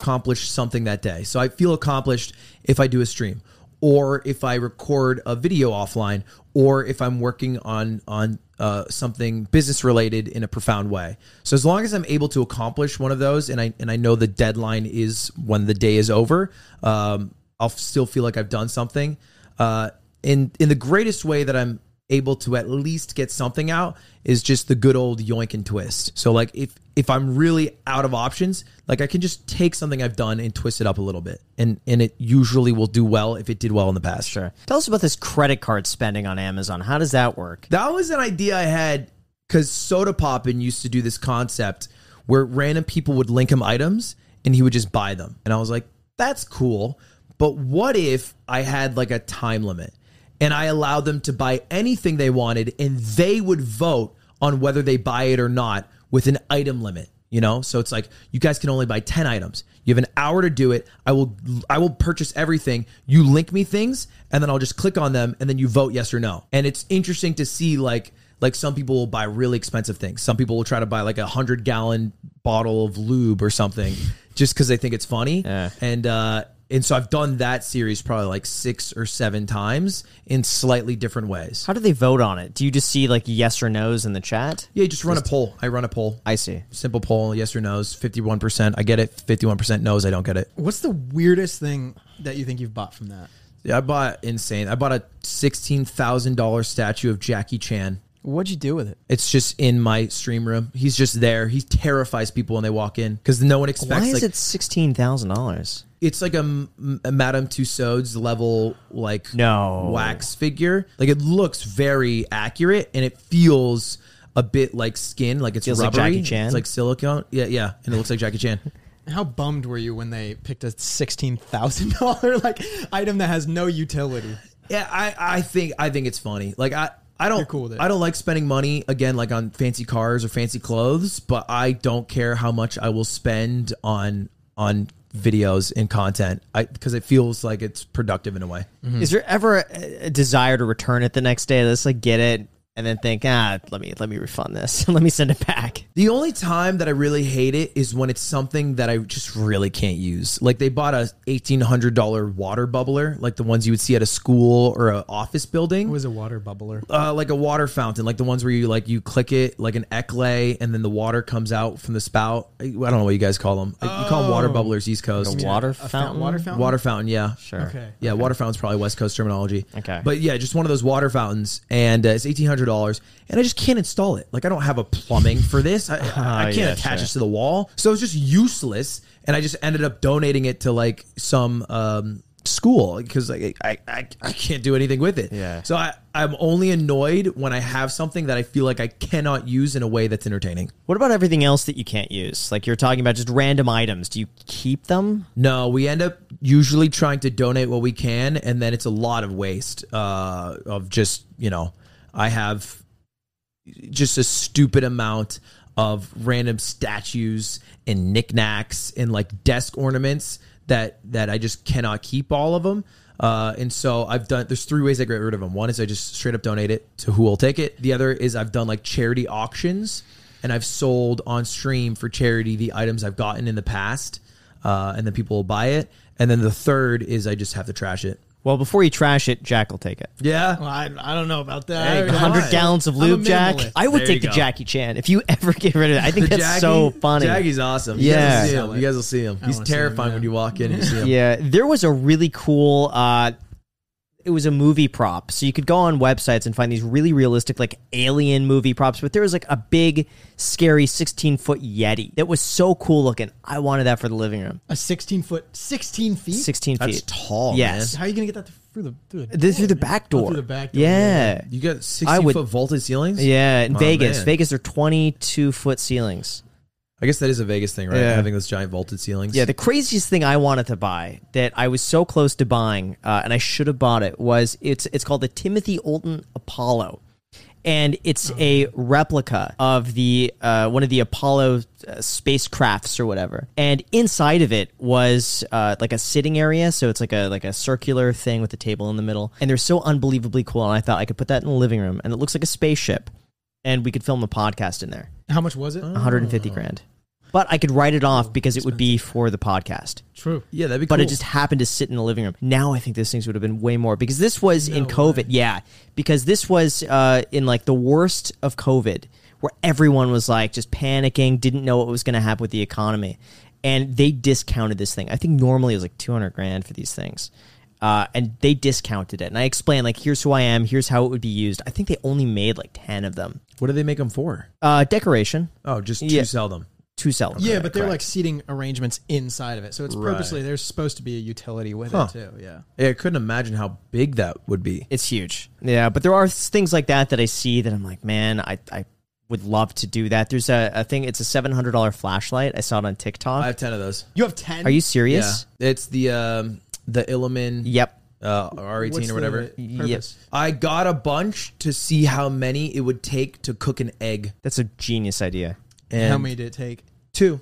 Accomplish something that day. So I feel accomplished if I do a stream or if I record a video offline or if I'm working on on uh, something business related in a profound way. So as long as I'm able to accomplish one of those and I and I know the deadline is when the day is over, um, I'll still feel like I've done something. Uh, in in the greatest way that I'm able to at least get something out is just the good old yoink and twist. So like if if I'm really out of options, like I can just take something I've done and twist it up a little bit. And and it usually will do well if it did well in the past. Sure. Tell us about this credit card spending on Amazon. How does that work? That was an idea I had because Sodapoppin used to do this concept where random people would link him items and he would just buy them. And I was like, that's cool. But what if I had like a time limit and I allowed them to buy anything they wanted and they would vote on whether they buy it or not with an item limit? You know, so it's like you guys can only buy 10 items. You have an hour to do it. I will I will purchase everything. You link me things and then I'll just click on them and then you vote yes or no. And it's interesting to see like like some people will buy really expensive things. Some people will try to buy like a hundred gallon bottle of lube or something just because they think it's funny. Yeah. And uh and so I've done that series probably like six or seven times in slightly different ways. How do they vote on it? Do you just see like yes or no's in the chat? Yeah, you just run a poll. I run a poll. I see. Simple poll, yes or no's. Fifty-one percent, I get it. Fifty-one percent knows, I don't get it. What's the weirdest thing that you think you've bought from that? Yeah, I bought insane. I bought a sixteen thousand dollars statue of Jackie Chan. What'd you do with it? It's just in my stream room. He's just there. He terrifies people when they walk in because no one expects. Why is like, it sixteen thousand dollars? It's like a Madame Tussauds level like No. wax figure. Like it looks very accurate and it feels a bit like skin, like it's Feels like rubbery. Jackie Chan? It's like silicone. Yeah, yeah, and it looks like Jackie Chan. How bummed were you when they picked a sixteen thousand dollar like item that has no utility? Yeah, I, I think I think it's funny. Like I I don't You're cool with it. I don't like spending money again like on fancy cars or fancy clothes, but I don't care how much I will spend on on videos and content. I because it feels like it's productive in a way. Mm-hmm. Is there ever a, a desire to return it the next day? Let's like get it and then think, ah, let me let me refund this. let me send it back. The only time that I really hate it is when it's something that I just really can't use. Like they bought a eighteen hundred dollar water bubbler, like the ones you would see at a school or an office building. It was a water bubbler. uh, like a water fountain, like the ones where you like you click it like an Eclay, and then the water comes out from the spout. I I don't know what you guys call them. You call them water bubblers, East Coast. A water A fa- fountain. water fountain. Water fountain, yeah, Sure. Okay. yeah. Water fountain's probably West Coast terminology. Okay. but yeah, just one of those water fountains, and uh, it's eighteen hundred dollars, and I just can't install it. Like I don't have a plumbing for this. I, I can't yeah, attach sure. this to the wall, so it's just useless. And I just ended up donating it to like some um, school because I, I I I can't do anything with it. Yeah. So I I'm only annoyed when I have something that I feel like I cannot use in a way that's entertaining. What about everything else that you can't use? Like you're talking about just random items. Do you keep them? No, we end up usually trying to donate what we can, and then it's a lot of waste uh, of just you know I have just a stupid amount of random statues and knickknacks and like desk ornaments that that I just cannot keep all of them. Uh, and so I've done. There's three ways I get rid of them. One is I just straight up donate it to who will take it. The other is I've done like charity auctions, and I've sold on stream for charity the items I've gotten in the past, uh, and then people will buy it. And then the third is I just have to trash it. Well, before you trash it, Jack will take it. Yeah, Well, I, I don't know about that. Hey, I- come I- 100 gallons of I'm lube, Jack. minimalist. I would There take you the go. Jackie Chan if you ever get rid of it. I think The that's Jackie- so funny. Jackie's awesome. You Yeah. will see him. You guys will see him. He's wanna see him, terrifying yeah. when you walk in and you see him. Yeah, there was a really cool. Uh, it was a movie prop, so you could go on websites and find these really realistic, like alien movie props. But there was like a big, scary, sixteen foot yeti that was so cool looking. I wanted that for the living room. A 16 foot, 16 feet. Sixteen That's feet. tall, Yes. man. How are you gonna get that through the through the, This through the door, back Oh, door. through the back door. Yeah. You got I 60 would- foot vaulted ceilings? Yeah, in Oh, Vegas. man. Vegas are 22 foot ceilings. I guess that is a Vegas thing, right? Yeah. Having those giant vaulted ceilings. Yeah, the craziest thing I wanted to buy that I was so close to buying, uh, and I should have bought it, was it's it's called the Timothy Oulton Apollo, and it's a replica of the uh, one of the Apollo uh, spacecrafts or whatever. And inside of it was uh, like a sitting area, so it's like a like a circular thing with a table in the middle, and they're so unbelievably cool. And I thought I could put that in the living room, and it looks like a spaceship, and we could film a podcast in there. How much was it? 150 grand. But I could write it off because it would be for the podcast True. Yeah, that'd be but cool. it just happened to sit in the living room. Now I think those things would have been way more because this was in COVID. Yeah, because this was uh, in like the worst of COVID, where everyone was like just panicking, didn't know what was going to happen with the economy, and they discounted this thing. I think normally it was like two hundred grand for these things. Uh, and they discounted it, and I explained like, "Here's who I am. Here's how it would be used." I think they only made like ten of them. What do they make them for? Uh, decoration Oh, just to Yeah. sell them. to sell them. Yeah, but they're Correct. like seating arrangements inside of it, so it's Right. purposely there's supposed to be a utility with Huh. it too. Yeah. Yeah, I couldn't imagine how big that would be. It's huge. Yeah, but there are things like that that I see that I'm like, man, I, I would love to do that. There's a, a thing, it's a $700 flashlight. I saw it on TikTok. I have 10 of those. You have ten. are you serious? Yeah. It's the um the Illumin Yep. uh, R18 What's or whatever. the purpose? I got a bunch to see how many it would take to cook an egg. That's a genius idea. And How many did it take? Two.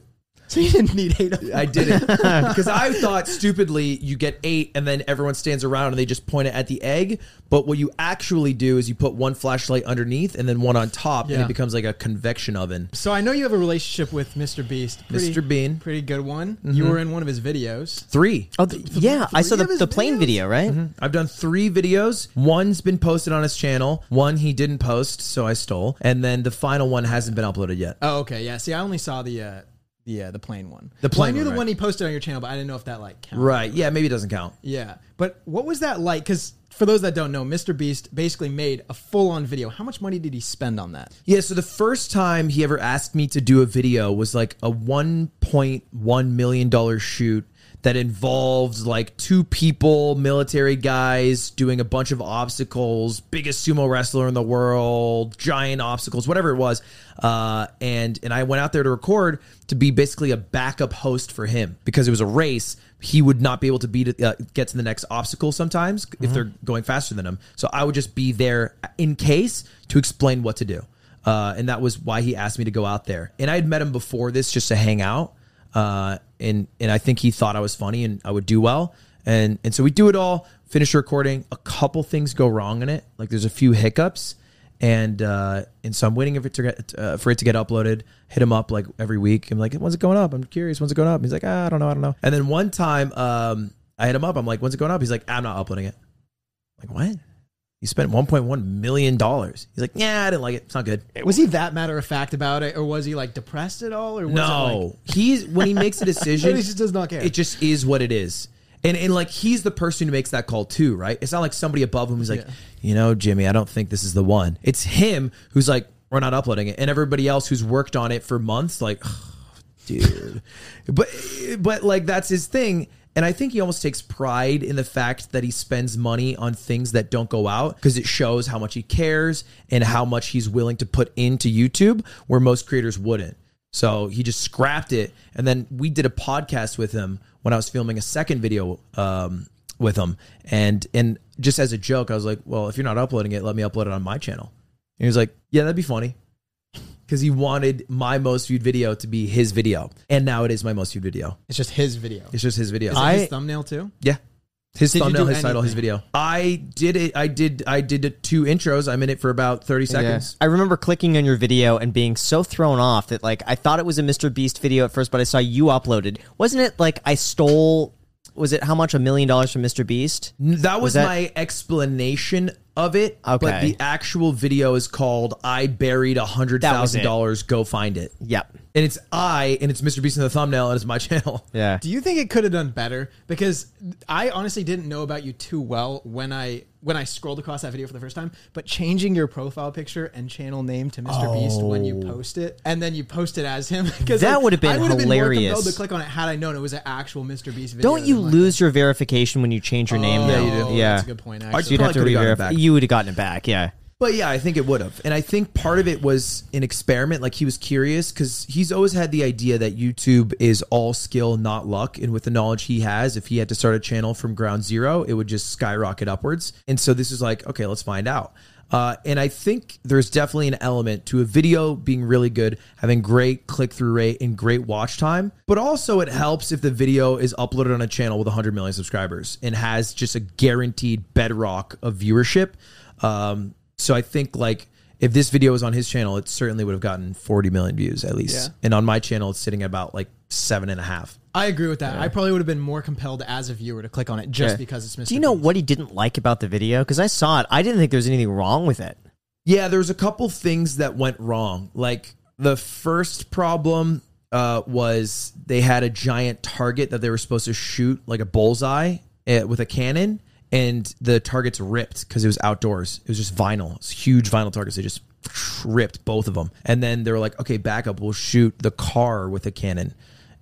So you didn't need eight of them. I didn't because I thought stupidly you get eight and then everyone stands around and they just point it at the egg. But what you actually do is you put one flashlight underneath and then one on top, and Yeah. it becomes like a convection oven. So I know you have a relationship with Mr. Beast. Pretty, Mr. Bean. Pretty good one. You were in one of his videos. Three. Oh, th- yeah. I saw the, the plane video, right? I've done three videos. One's been posted on his channel. One he didn't post, so I stole. And then the final one hasn't been uploaded yet. Oh, okay. Yeah. See, I only saw the uh, uh, the plain one. The Well, I knew one, the right. one he posted on your channel, but I didn't know if that like counted. Right. Yeah, maybe it doesn't count. Yeah. But what was that like? Because for those that don't know, Mr. Beast basically made a full on video. How much money did he spend on that? Yeah, so the first time he ever asked me to do a video was like a $1.1 million shoot that involved like two people, military guys, doing a bunch of obstacles, biggest sumo wrestler in the world, giant obstacles, whatever it was. Uh, and and I went out there to record to be basically a backup host for him because it was a race. He would not be able to beat uh, get to the next obstacle sometimes if they're going faster than him. So I would just be there in case to explain what to do. Uh, and that was why he asked me to go out there. And I had met him before this just to hang out. Uh, and and I think he thought I was funny and I would do well. And and so we do it all. Finish recording. A couple things go wrong in it. Like there's a few hiccups. And uh, and so I'm waiting for it to get uh, for it to get uploaded. Hit him up like every week. I'm like, when's it going up? I'm curious. When's it going up? He's like, ah, I don't know. I don't know. And then one time, um, I hit him up. I'm like, when's it going up? He's like, I'm not uploading it. I'm like what? You spent 1.1 million dollars. He's like, yeah, I didn't like it. It's not good. Was he that matter of fact about it, or was he like depressed at all, or was it No, he's when he makes a decision, He just does not care. It just is what it is. And and like he's the person who makes that call too, right? It's not like somebody above him who's like, Yeah. you know, Jimmy, I don't think this is the one. It's him who's like, we're not uploading it, and everybody else who's worked on it for months, like, dude. But but like that's his thing. And I think he almost takes pride in the fact that he spends money on things that don't go out because it shows how much he cares and how much he's willing to put into YouTube where most creators wouldn't. So he just scrapped it. And then we did a podcast with him when I was filming a second video um, with him. And and just as a joke, I was like, well, if you're not uploading it, let me upload it on my channel. And he was like, yeah, that'd be funny. Because he wanted my most viewed video to be his video. And now it is my most viewed video. It's just his video. It's just his video. Is it I- his thumbnail too? Yeah. His Did you thumbnail, do his title, his video. I did it. I did. I did two intros. I'm in it for about thirty seconds. I remember clicking on your video and being so thrown off that like I thought it was a Mr. Beast video at first, but I saw you uploaded. Wasn't it like I stole? Was it how much a million dollars from Mr. Beast? That was, Was that- my explanation of it. But the actual video is called "I buried a hundred That was thousand it. dollars. Go find it." Yep. And it's I, and it's Mr. Beast in the thumbnail, and it's my channel. Yeah. Do you think it could have done better? Because I honestly didn't know about you too well when I when I scrolled across that video for the first time. But changing your profile picture and channel name to Mr. Beast when you oh. post it, and then you post it as him, because That would have been I would have been more hilarious. compelled to click on it had I known it was an actual Mr. Beast video. Don't you than like- lose your verification when you change your name? Oh, though? you do. Yeah. that's a good point. I'd Actually, You'd have to Probably could've gotten it re-verify. back. You would have gotten it back. Yeah. But yeah, I think it would have. And I think part of it was an experiment. Like he was curious because he's always had the idea that YouTube is all skill, not luck. And with the knowledge he has, if he had to start a channel from ground zero, it would just skyrocket upwards. And so this is like, okay, let's find out. Uh, and I think there's definitely an element to a video being really good, having great click through rate and great watch time. But also, it helps if the video is uploaded on a channel with 100 million subscribers and has just a guaranteed bedrock of viewership. Um, so I think like if this video was on his channel, it certainly would have gotten 40 million views at least. Yeah. And on my channel, it's sitting at about like seven and a half. I agree with that. I probably would have been more compelled as a viewer to click on it just Yeah. because it's Mr. Do you know Beast. what he didn't like about the video? Because I saw it. I didn't think there was anything wrong with it. Yeah, there was a couple things that went wrong. Like the first problem uh, was they had a giant target that they were supposed to shoot like a bullseye uh, with a cannon, and the targets ripped because it was outdoors. It was just vinyl. It's huge vinyl targets. They just ripped both of them, and then they were like, "Okay, back up. We'll shoot the car with a cannon."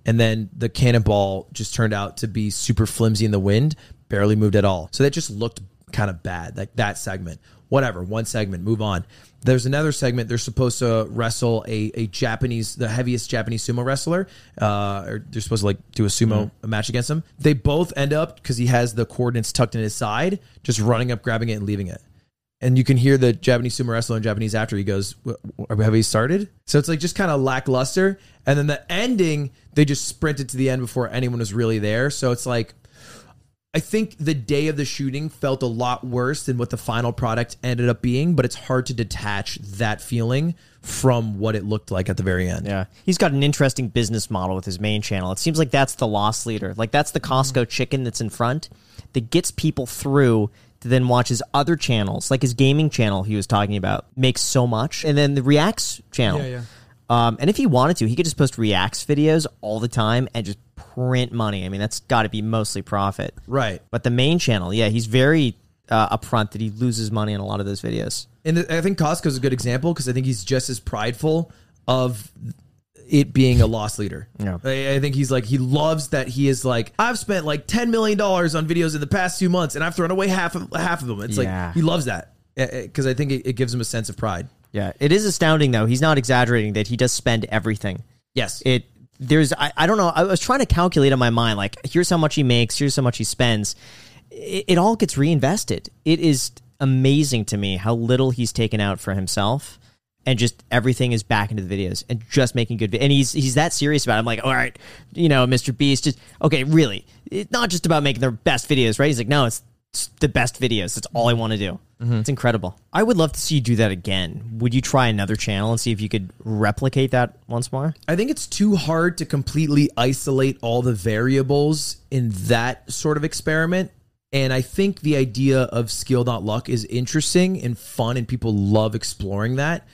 And then the cannonball just turned out to be super flimsy in the wind, barely moved at all. So that just looked kind of bad, like that segment. Whatever, one segment, move on. There's another segment. They're supposed to wrestle a, a Japanese, the heaviest Japanese sumo wrestler. Uh, or they're supposed to like do a sumo match against him. They both end up because he has the coordinates tucked in his side, just running up, grabbing it, and leaving it and you can hear the Japanese sumo wrestler in Japanese after he goes, "Wh- wh- "Have we started?" So it's like just kind of lackluster. And then the ending, they just sprinted to the end before anyone was really there. So it's like, I think the day of the shooting felt a lot worse than what the final product ended up being. But it's hard to detach that feeling from what it looked like at the very end. Yeah. He's got an interesting business model with his main channel. It seems like that's the loss leader. Like that's the mm-hmm. Costco chicken that's in front that gets people through to then watch his other channels, like his gaming channel he was talking about, makes so much. And then the Reacts channel. Yeah, yeah. Um, and if he wanted to, he could just post Reacts videos all the time and just print money. I mean, that's got to be mostly profit. Right. But the main channel, yeah, he's very uh, upfront that he loses money on a lot of those videos. And I think Costco's a good example because I think he's just as prideful of it being a loss leader. Yeah. I, I think he's like he loves that he is like I've spent like ten million dollars on videos in the past two months and I've thrown away half of half of them. It's Yeah. like he loves that because I think it, it gives him a sense of pride. Yeah, it is astounding though. He's not exaggerating that he does spend everything. Yes. It there's I, I don't know. I was trying to calculate in my mind like here's how much he makes, here's how much he spends. It, it all gets reinvested. It is amazing to me how little he's taken out for himself. And just everything is back into the videos and just making good. And he's he's that serious about. it. I'm like, all right, you know, Mr. Beast. Just okay, really. It's not just about making their best videos, right? He's like, no, it's, it's the best videos. That's all I want to do. Mm-hmm. It's incredible. I would love to see you do that again. Would you try another channel and see if you could replicate that once more? I think it's too hard to completely isolate all the variables in that sort of experiment. And I think the idea of skill not luck is interesting and fun, and people love exploring that.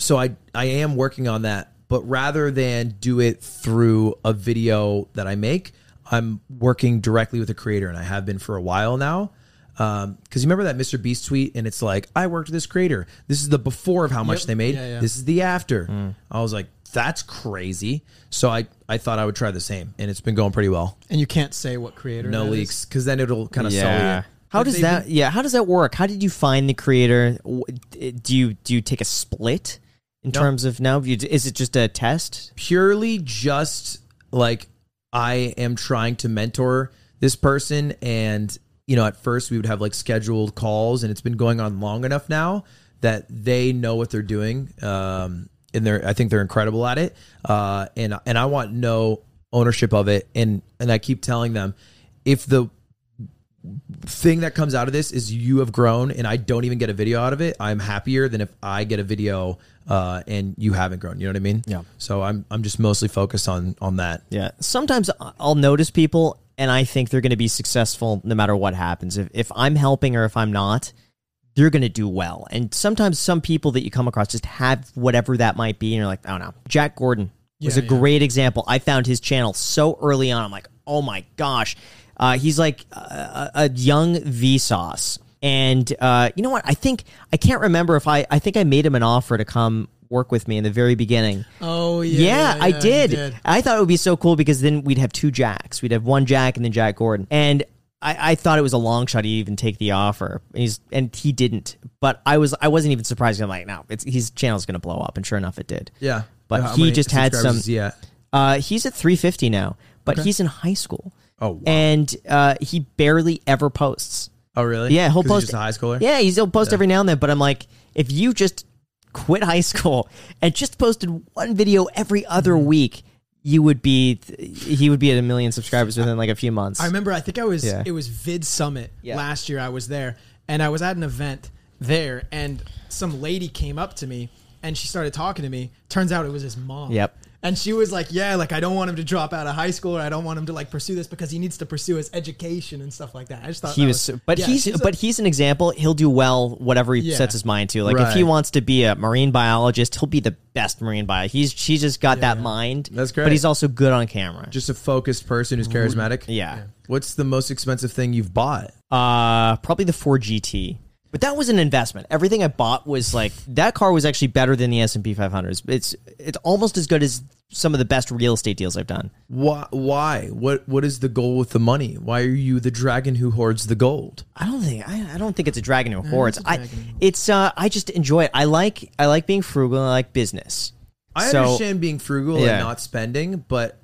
So I I am working on that, but rather than do it through a video that I make, I'm working directly with a creator, and I have been for a while now. Um, because you remember that Mr. Beast tweet, and it's like, I worked with this creator. This is the before of how much Yep. they made. Yeah, yeah. This is the after. Mm. I was like, that's crazy. So I I thought I would try the same, and it's been going pretty well. And you can't say what creator. No that is. leaks, because then it'll kind of sully it. How does that? been- Yeah. How does that work? How did you find the creator? Do you do you take a split in terms of now? Is it just a test? purely just like I am trying to mentor this person and you know at first we would have like scheduled calls and it's been going on long enough now that they know what they're doing um and they're I think they're incredible at it uh and and I want no ownership of it and and I keep telling them if the thing that comes out of this is you have grown and I don't even get a video out of it, I'm happier than if I get a video uh, and you haven't grown. You know what I mean? Yeah. So I'm I'm just mostly focused on on that. Yeah. Sometimes I'll notice people and I think they're going to be successful no matter what happens. If if I'm helping or if I'm not, they're going to do well. And sometimes some people that you come across just have whatever that might be and you're like, "Oh no." Jack Gordon was Yeah, a yeah. great example. I found his channel so early on. I'm like, "Oh my gosh." Uh, he's like a, a young Vsauce. And uh, you know what? I think I can't remember if I I think I made him an offer to come work with me in the very beginning. Oh yeah. Yeah, I yeah, you did. I thought it would be so cool because then we'd have two Jacks. We'd have one Jack and then Jack Gordon. And I, I thought it was a long shot he'd even take the offer. And He's and he didn't. But I was I wasn't even surprised. I'm like, no, it's his channel's gonna blow up, and sure enough, it did. Yeah. But he just had some- at? Uh, he's at 350 now, but he's in high school. Oh, wow. And uh, he barely ever posts. Oh really? Yeah, he'll 'Cause he's post just a high schooler. Yeah, he's, he'll post every now and then. But I'm like, if you just quit high school and just posted one video every other Mm-hmm. week, you would be he would be at a million subscribers within like a few months. I remember. I think I was. Yeah. It was VidSummit Yeah. last year. I was there, and I was at an event there, and some lady came up to me, and she started talking to me. Turns out it was his mom. Yep. And she was like, "Yeah, like I don't want him to drop out of high school, or I don't want him to like pursue this because he needs to pursue his education and stuff like that." I just thought he that was, but yeah, he's she's a- but he's an example. He'll do well whatever he Yeah. sets his mind to. Like if he wants to be a marine biologist, he'll be the best marine biologist. He's she's just got that mind. That's great. But he's also good on camera. Just a focused person who's charismatic. yeah. What's the most expensive thing you've bought? Uh, probably the Ford GT. But that was an investment. Everything I bought was like that car was actually better than the S and P 500s. It's it's almost as good as some of the best real estate deals I've done. Why? Why? What? What is the goal with the money? Why are you the dragon who hoards the gold? I don't think I, I don't think it's a dragon or hordes. I it's uh I just enjoy it. I like I like being frugal. I like business. I So- understand being frugal Yeah. and not spending, but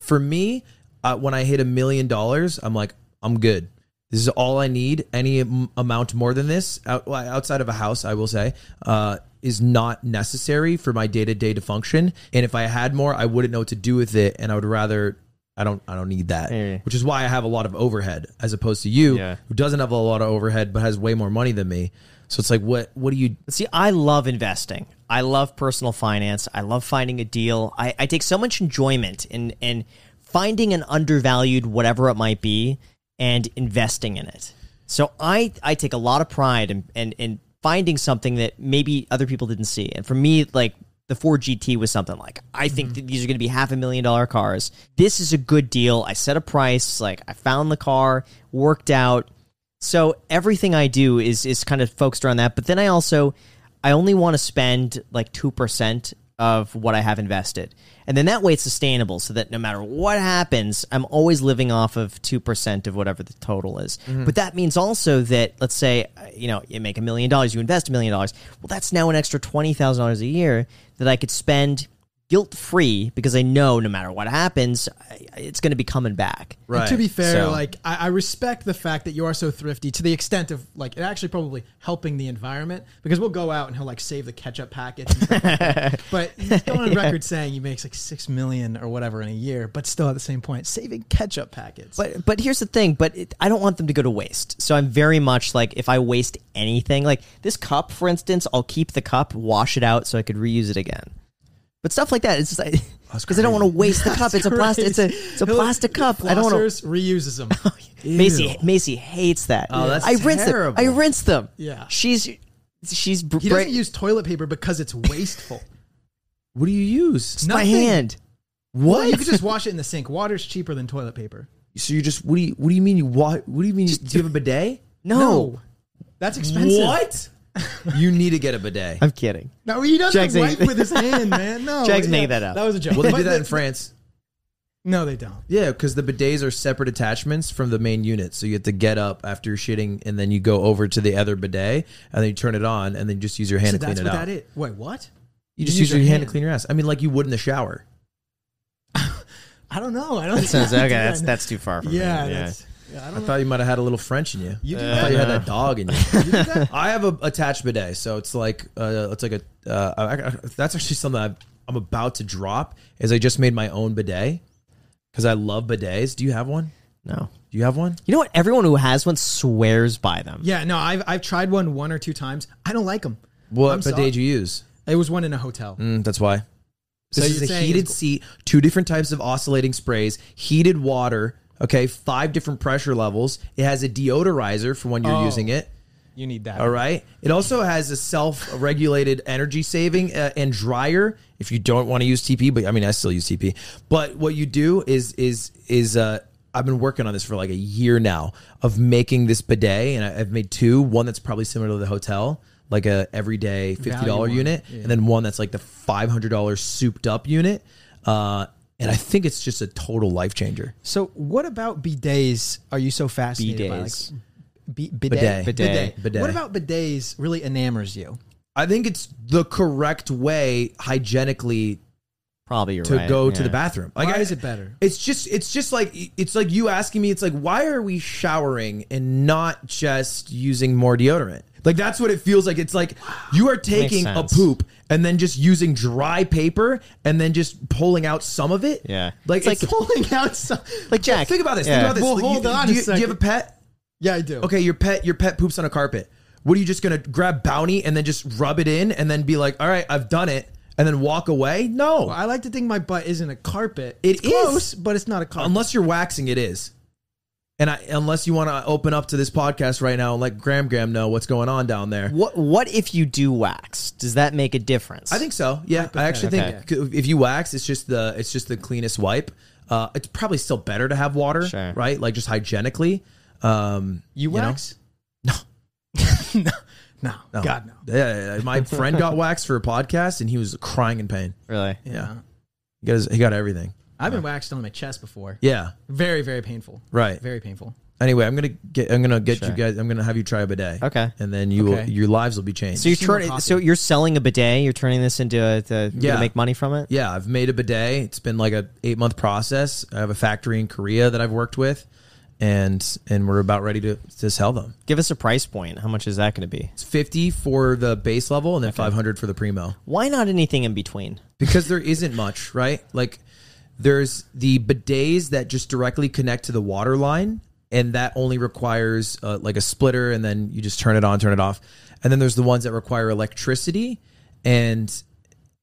for me, uh, when I hit a million dollars, I'm like, I'm good. This is all I need. Any am- amount more than this, out, outside of a house, I will say, uh, is not necessary for my day to day to function. And if I had more, I wouldn't know what to do with it, and I would rather. I don't. I don't need that. Yeah. Which is why I have a lot of overhead, as opposed to you, Yeah. who doesn't have a lot of overhead but has way more money than me. So it's like, what? What do you? See, I love investing. I love personal finance. I love finding a deal. I, I take so much enjoyment in in finding an undervalued whatever it might be and investing in it. So I I take a lot of pride in in, in finding something that maybe other people didn't see. And for me, like the Ford GT was something like I think mm-hmm. that these are going to be half a million dollar cars. This is a good deal. I set a price. Like I found the car, worked out. So everything I do is is kind of focused around that. But then I also I only want to spend like two percent of what I have invested. And then that way it's sustainable so that no matter what happens, I'm always living off of 2% of whatever the total is. Mm-hmm. But that means also that, let's say, you know, you make a million dollars, you invest a million dollars. Well, that's now an extra $20,000 a year that I could spend guilt free because I know no matter what happens, I- it's going to be coming back. And to be fair, So- like I, I respect the fact that you are so thrifty to the extent of like it actually probably helping the environment because we'll go out and he'll like save the ketchup packets. And stuff like that. But he's going on record saying he makes like six million or whatever in a year, but still at the same point saving ketchup packets. But but here's the thing. But it, I don't want them to go to waste. So I'm very much like if I waste anything, like this cup, for instance, I'll keep the cup, wash it out, so I could reuse it again. But stuff like that, it's just because I don't want to waste the cup. It's a plastic. It's a it's a He'll- plastic cup. I don't want to. Reuses them. Oh, Macy Macy hates that. Oh, that's I rinse terrible. them. I rinse them. Yeah. she's she's br- he doesn't use toilet paper because it's wasteful. What do you use? my nothing. hand. Well, you could just wash it in the sink. Water's cheaper than toilet paper. So you just what do you what do you mean you wa- what do you mean do you have a bidet? No. That's expensive. What? You need to get a bidet. I'm kidding. No, he doesn't Jack's wipe saying- with his hand, man. No, Jack's yeah, making that up. That was a joke. Well, they But do that the- in France. No, they don't. Yeah, because the bidets are separate attachments from the main unit. So you have to get up after you're shitting, and then you go over to the other bidet, and then you turn it on, and then you just use your hand So to clean that's it what out. that is. Wait, what? You just use your, hand, to clean your ass. I mean, like you would in the shower. I don't know. I don't. That Sounds okay. That's that's too far from yeah, me. that's. Yeah, I I don't know. thought you might have had a little French in you. You do I that? thought you had that dog in you. I have a attached bidet, so it's like uh, it's like a. Uh, I, I, that's actually something I've, I'm about to drop. Is I just made my own bidet because I love bidets. Do you have one? No. Do you have one? You know what? Everyone who has one swears by them. Yeah, no, I've I've tried one one or two times. I don't like them. What I'm bidet sorry. do you use? It was one in a hotel. Mm, that's why. So This you're is a heated it's- seat, two different types of oscillating sprays, heated water. Okay, five different pressure levels. It has a deodorizer for when you're Oh. using it. You need that. All right. It also has a self-regulated energy saving uh, and dryer if you don't want to use TP. But I mean, I still use TP. But what you do is is is uh, I've been working on this for like a year now of making this bidet, and I've made two. One that's probably similar to the hotel, like a everyday fifty dollar unit, and then one that's like the five hundred dollars souped up unit. Uh, and I think it's just a total life changer. So what about bidets? Are you so fascinated by like Bidets. bi- bidet? Bidet. Bidet. Bidet. What about bidets really enamors you? I think it's the correct way hygienically Probably you're to right. go to the bathroom. Why I- is it better? It's just it's just like it's like you asking me. It's like why are we showering and not just using more deodorant? Like that's what it feels like. It's like you are taking a sense. poop and then just using dry paper and then just pulling out some of it. Yeah. like It's it's, like- Pulling out some. Like Jack. think about this. Yeah. Think about this. Well, Like, hold you- on Do a you, do you have a second. pet? Yeah, I do. Okay, your pet your pet poops on a carpet. What are you just gonna grab Bounty and then just rub it in and then be like, all right, I've done it, and then walk away? No, Well, I like to think my butt isn't a carpet. It it's close, but it's not a carpet. unless you're waxing, it is. And I, unless you want to open up to this podcast right now and let Graham Graham know what's going on down there. What What if you do wax? Does that make a difference? I think so. Yeah, I actually think if you wax, it's just the it's just the cleanest wipe. Uh, it's probably still better to have water, Sure. right? Like just hygienically. Um, you know? wax? No. no. No. God no. Yeah, yeah, my friend got waxed for a podcast and he was crying in pain. really. Yeah, he got his, he got everything. I've been waxed on my chest before. Yeah, Very, very painful. right. Very painful. Anyway, I'm gonna get I'm gonna get Sure. you guys. I'm gonna have you try a bidet. Okay. and then you Okay. will your lives will be changed. So you're Consumer turning. coffee. So you're selling a bidet. You're turning this into a to, Yeah. to make money from it. Yeah, I've made a bidet. It's been like a eight month process. I have a factory in Korea that I've worked with, and and we're about ready to to sell them. Give us a price point. How much is that going to be? It's fifty for the base level, and then five hundred for the primo. Why not anything in between? Because there isn't much, right? Like there's the bidets that just directly connect to the water line, and that only requires uh, like a splitter, and then you just turn it on, turn it off. And then there's the ones that require electricity, and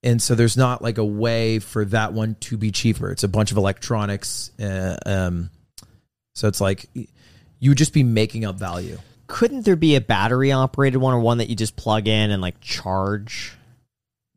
and so there's not like a way for that one to be cheaper. It's a bunch of electronics, uh, um, so it's like you would just be making up value. Couldn't there be a battery operated one or one that you just plug in and like charge?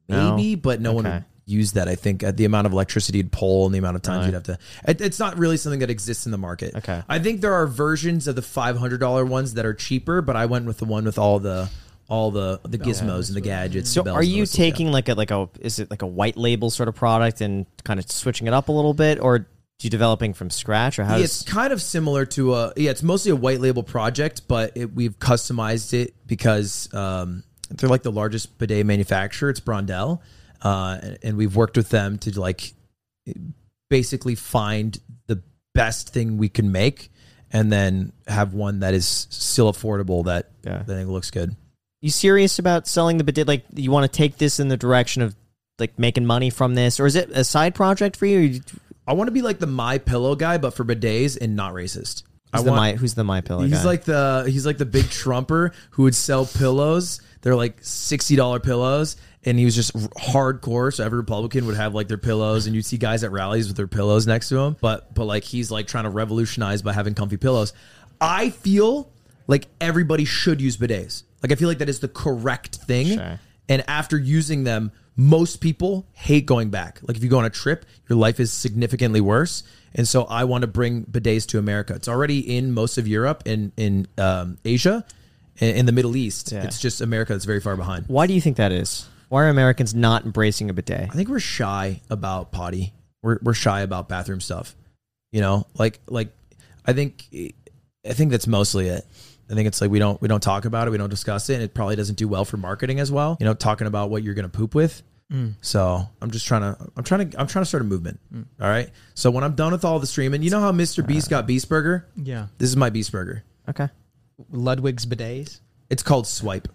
No? maybe, but no one Okay. would use that. I think at the amount of electricity you'd pull and the amount of times Right. you'd have to. It, it's not really something that exists in the market. Okay. I think there are versions of the five hundred dollar ones that are cheaper, but I went with the one with all the all the the gizmos and the gadgets. So are you yeah. taking like a like a is it like a white label sort of product and kind of switching it up a little bit, or you developing from scratch, or how Yeah, does it's kind of similar to a yeah. It's mostly a white label project, but it, we've customized it because um, they're like the largest bidet manufacturer. It's Brondell, uh, and, and we've worked with them to like basically find the best thing we can make, and then have one that is still affordable that Yeah. that I think looks good. you serious about selling the bidet? Like you want to take this in the direction of like making money from this, or is it a side project for you? I want to be like the My Pillow guy, but for bidets and not racist. I Who's the want, my who's the my pillow He's guy? like the he's like the big trumper who would sell pillows. They're like sixty dollar pillows, and he was just hardcore. So every Republican would have like their pillows, and you'd see guys at rallies with their pillows next to him. But but like he's like trying to revolutionize by having comfy pillows. I feel like everybody should use bidets. Like I feel like that is the correct thing. Sure. And after using them, most people hate going back. Like if you go on a trip, your life is significantly worse. And so I want to bring bidets to America. It's already in most of Europe and in um, Asia, In, in the Middle East, Yeah. it's just America that's very far behind. Why do you think that is? Why are Americans not embracing a bidet? I think we're shy about potty. We're we're shy about bathroom stuff. You know, like like I think I think that's mostly it. I think it's like we don't we don't talk about it, we don't discuss it, and it probably doesn't do well for marketing as well. You know, talking about what you're gonna poop with. Mm. So I'm just trying to I'm trying to I'm trying to start a movement. Mm. All right. So when I'm done with all the streaming, you know how Mr. Uh, Beast got Beast Burger? Yeah. This is my Beast Burger. Okay, Ludwig's bidets. It's called Swipe.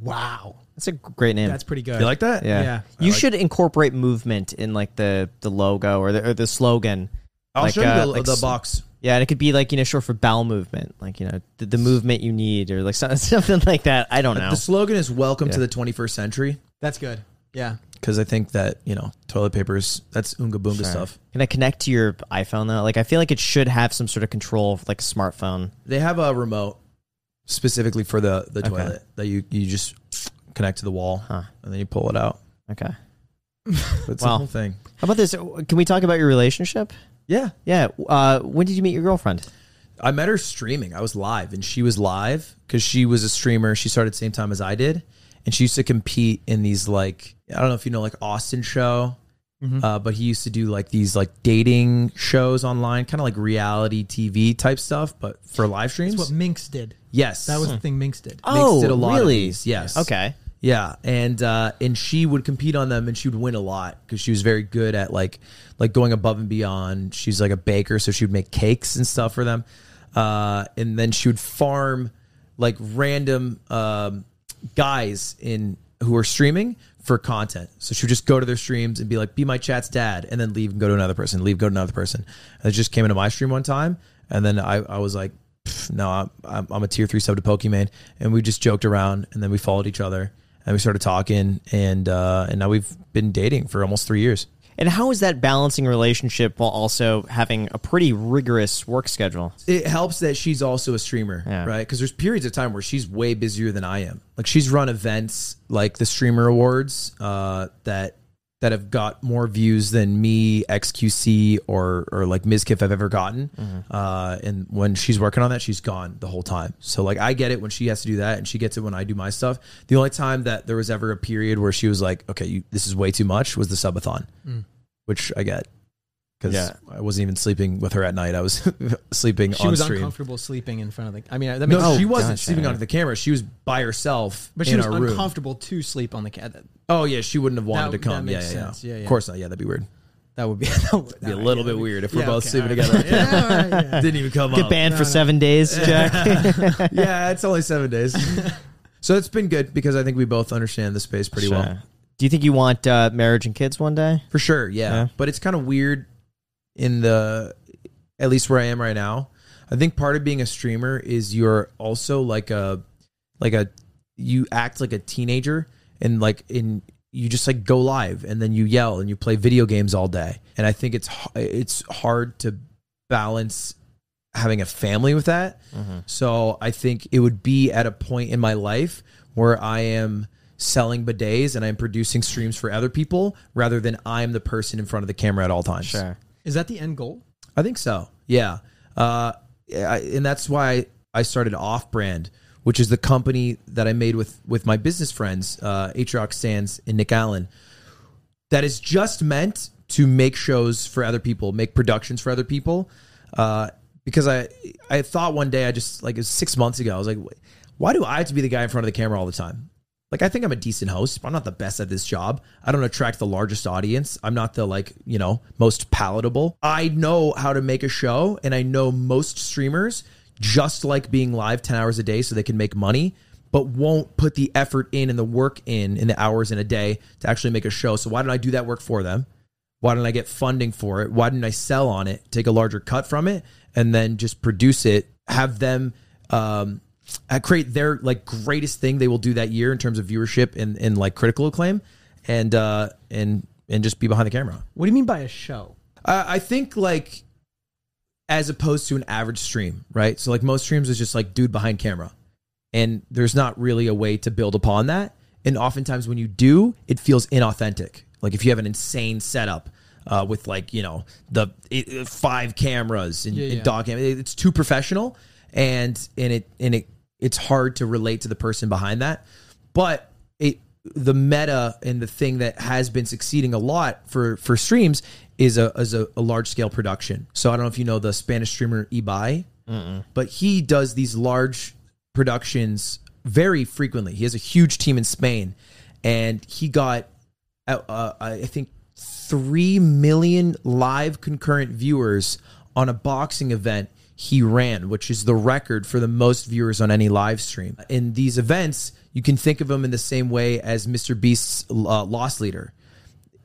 Wow. that's a great name. That's pretty good. You like that? yeah. yeah. You should incorporate movement in like the the logo or the or the slogan. I'll Like, show you uh, the, like the s- box. Yeah, and it could be like you know short for bowel movement, like you know the, the movement you need, or like something, something like that. I don't know. The slogan is "Welcome to the 21st century" That's good. Yeah. because I think that you know toilet papers that's unga boonga stuff. Can I connect to your iPhone though? Like I feel like it should have some sort of control, like a smartphone. They have a remote specifically for the the Okay. toilet that you you just connect to the wall Huh. and then you pull it out. Okay. That's the whole thing. How about this? Can we talk about your relationship? Yeah, Yeah. Uh, when did you meet your girlfriend? I met her streaming. I was live and she was live because she was a streamer. She started the same time as I did, and she used to compete in these like I don't know if you know like Austin show. Uh, but he used to do like these like dating shows online, kind of like reality TV type stuff, but for live streams. That's what Minx did. Yes, That was the thing Minx did. Oh, did a lot of really? these, yes. Okay. Yeah, and uh, and she would compete on them, and she would win a lot because she was very good at like like going above and beyond. She's like a baker, so she would make cakes and stuff for them, uh, and then she would farm like random um, guys in who are streaming for content. So she would just go to their streams and be like, "Be my chat's dad," and then leave and go to another person, leave, go to another person. And it just came into my stream one time, and then I, I was like, "Pff, "No, I'm, I'm a tier three sub to Pokimane," and we just joked around, and then we followed each other, and we started talking, and uh, and now we've been dating for almost three years. And how is that balancing relationship while also having a pretty rigorous work schedule? it helps that she's also a streamer, Yeah. right? Because there's periods of time where she's way busier than I am. Like she's run events like the Streamer Awards uh, that that have got more views than me, XQC, or or like Mizkif have ever gotten. Uh, and when she's working on that, she's gone the whole time. So like I get it when she has to do that, and she gets it when I do my stuff. The only time that there was ever a period where she was like, "Okay, you, this is way too much," was the subathon, which I get. Because Yeah. I wasn't even sleeping with her at night. I was sleeping She on was stream. uncomfortable sleeping in front of the. I mean, that makes No, sense. she wasn't gosh, sleeping yeah. onto the camera. She was by herself but she in was a room. uncomfortable to sleep on the cat. Oh yeah, she wouldn't have wanted That- to come. that Yeah, makes yeah, sense. yeah. Yeah, yeah. Of course not. Yeah, that'd be weird. that would be, that would Be a little bit weird if we're yeah, both okay, sleeping all right. together. Yeah, all right, yeah. Didn't even come Get up. banned for seven days, Jack. yeah, it's only seven days. so it's been good because I think we both understand the space pretty well. Do you think you want uh, marriage and kids one day? For sure, yeah. Yeah. But it's kind of weird in the at least where I am right now. I think part of being a streamer is you're also like a like a you act like a teenager and like in you just like go live and then you yell and you play video games all day. And I think it's it's hard to balance having a family with that. Mm-hmm. So I think it would be at a point in my life where I am selling bidets and I'm producing streams for other people rather than I'm the person in front of the camera at all times. Is that the end goal? I think so. Yeah. Uh, I, and that's why I started Off Brand, which is the company that I made with with my business friends, uh, Rock Sands and Nick Allen. That is just meant to make shows for other people, make productions for other people. Uh, because I I thought one day I just like it was six months ago I was like, why do I have to be the guy in front of the camera all the time? Like I think I'm a decent host, but I'm not the best at this job. I don't attract the largest audience. I'm not the like, you know, most palatable. I know how to make a show and I know most streamers just like being live 10 hours a day so they can make money, but won't put the effort in and the work in in the hours in a day to actually make a show. So why don't I do that work for them? Why didn't I get funding for it? Why didn't I sell on it, take a larger cut from it, and then just produce it? Have them um, uh, create their like greatest thing they will do that year in terms of viewership and, and like critical acclaim, and uh, and and just be behind the camera. What do you mean by a show? Uh, I think like as opposed to an average stream, right? So like most streams is just like dude behind camera, and there's not really a way to build upon that. And oftentimes when you do, it feels inauthentic. Like if you have an insane setup uh, with like you know the it, uh, five cameras and, Yeah, and dog cam, it- it's too professional, and and it and it it's hard to relate to the person behind that. But it the meta and the thing that has been succeeding a lot for for streams is a is a, a large scale production. So I don't know if you know the Spanish streamer Ibai, but he does these large productions very frequently. He has a huge team in Spain, and he got uh, uh, I think three million live concurrent viewers on a boxing event he ran, which is the record for the most viewers on any live stream. In these events, you can think of him in the same way as Mr. Beast's uh, Loss Leader.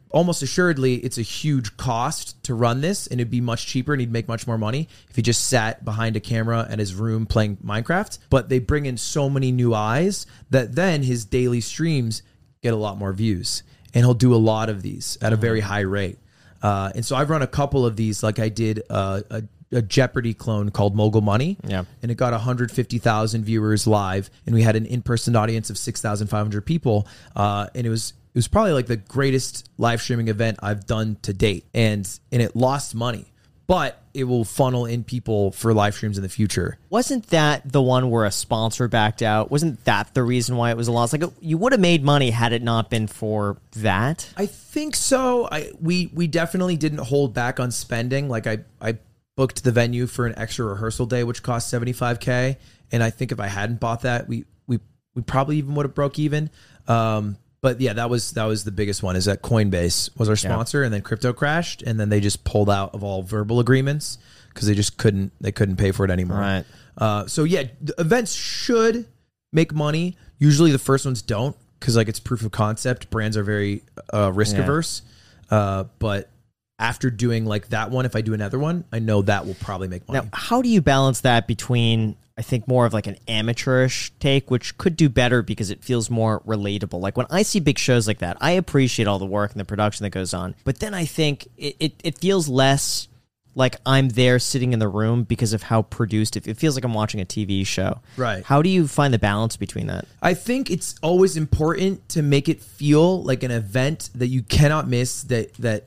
Almost assuredly, it's a huge cost to run this, and it'd be much cheaper and he'd make much more money if he just sat behind a camera in his room playing Minecraft. But they bring in so many new eyes that then his daily streams get a lot more views. And he'll do a lot of these at a very high rate. Uh, and so I've run a couple of these, like I did uh, a, a Jeopardy clone called Mogul Money. Yeah. And it got 150,000 viewers live, and we had an in-person audience of 6,500 people. Uh, and it was it was probably like the greatest live streaming event I've done to date, and and it lost money, but it will funnel in people for live streams in the future. Wasn't that the one where a sponsor backed out? Wasn't that the reason why it was a loss? Like you would have made money had it not been for that. I think so. I we we definitely didn't hold back on spending. Like I I booked the venue for an extra rehearsal day, which cost seventy five k, and I think if I hadn't bought that, we we we probably even would have broke even. Um, but yeah, that was that was the biggest one. Is that Coinbase was our sponsor, and then crypto crashed, and then they just pulled out of all verbal agreements because they just couldn't they couldn't pay for it anymore. Right. Uh, so yeah, the events should make money. Usually the first ones don't because like it's proof of concept. Brands are very uh, risk Yeah. averse. Uh, but after doing like that one, if I do another one, I know that will probably make money. Now, how do you balance that between I think more of like an amateurish take, which could do better because it feels more relatable. Like when I see big shows like that, I appreciate all the work and the production that goes on, but then I think it, it, it feels less like I'm there sitting in the room because of how produced it, it feels like I'm watching a TV show. Right. How do you find the balance between that? I think it's always important to make it feel like an event that you cannot miss that that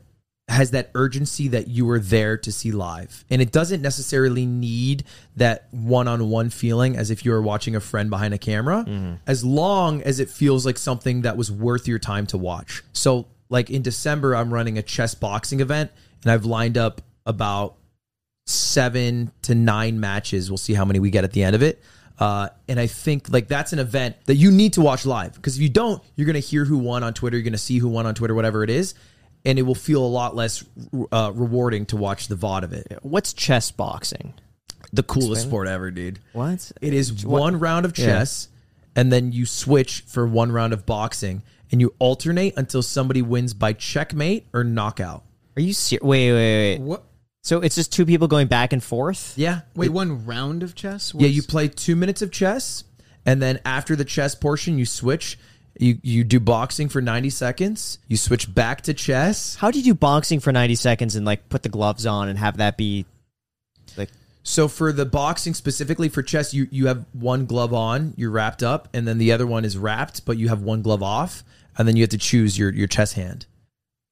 has that urgency that you were there to see live. And it doesn't necessarily need that one-on-one feeling as if you were watching a friend behind a camera as long as it feels like something that was worth your time to watch. So like in December I'm running a chess boxing event and I've lined up about seven to nine matches. We'll see how many we get at the end of it. Uh, and I think like that's an event that you need to watch live because if you don't, you're gonna hear who won on Twitter. You're gonna see who won on Twitter, whatever it is, and it will feel a lot less uh, rewarding to watch the VOD of it. What's chess boxing? The coolest sport ever, dude. What? It is one round of chess, and then you switch for one round of boxing, and you alternate until somebody wins by checkmate or knockout. Are you serious? Wait, wait, wait. What? So it's just two people going back and forth? Yeah, Wait, one round of chess? Yeah, you play two minutes of chess, and then after the chess portion, you switch. You you do boxing for ninety seconds. You switch back to chess. How do you do boxing for 90 seconds and like put the gloves on and have that be like So for the boxing specifically for chess, you you have one glove on, you're wrapped up, and then the other one is wrapped, but you have one glove off, and then you have to choose your your chess hand,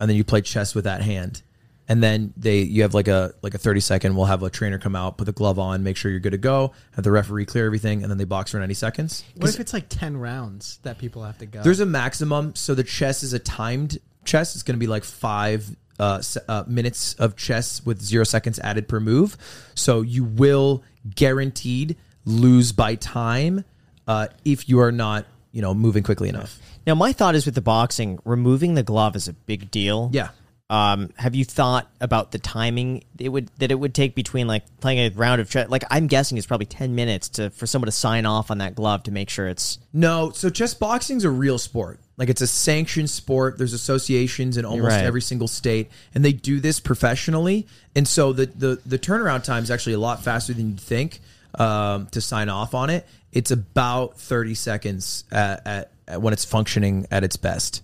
and then you play chess with that hand. And then they you have like a like a 30 second we'll have a trainer come out, put the glove on, make sure you're good to go, have the referee clear everything, and then they box for 90 seconds. What if it's like 10 rounds that people have to go? There's a maximum. So the chess is a timed chess. It's going to be like five uh, uh, minutes of chess with zero seconds added per move. So you will guaranteed lose by time uh, if you are not, you know, moving quickly enough. Now my thought is with the boxing, removing the glove is a big deal. Yeah. Um, have you thought about the timing it would that it would take between like playing a round of chess? Like I'm guessing it's probably ten minutes to for someone to sign off on that glove to make sure it's No, so chess boxing's a real sport. Like it's a sanctioned sport. There's associations in almost right. every single state, and they do this professionally. And so the the the turnaround time is actually a lot faster than you'd think um, to sign off on it. It's about 30 seconds at, at, at when it's functioning at its best.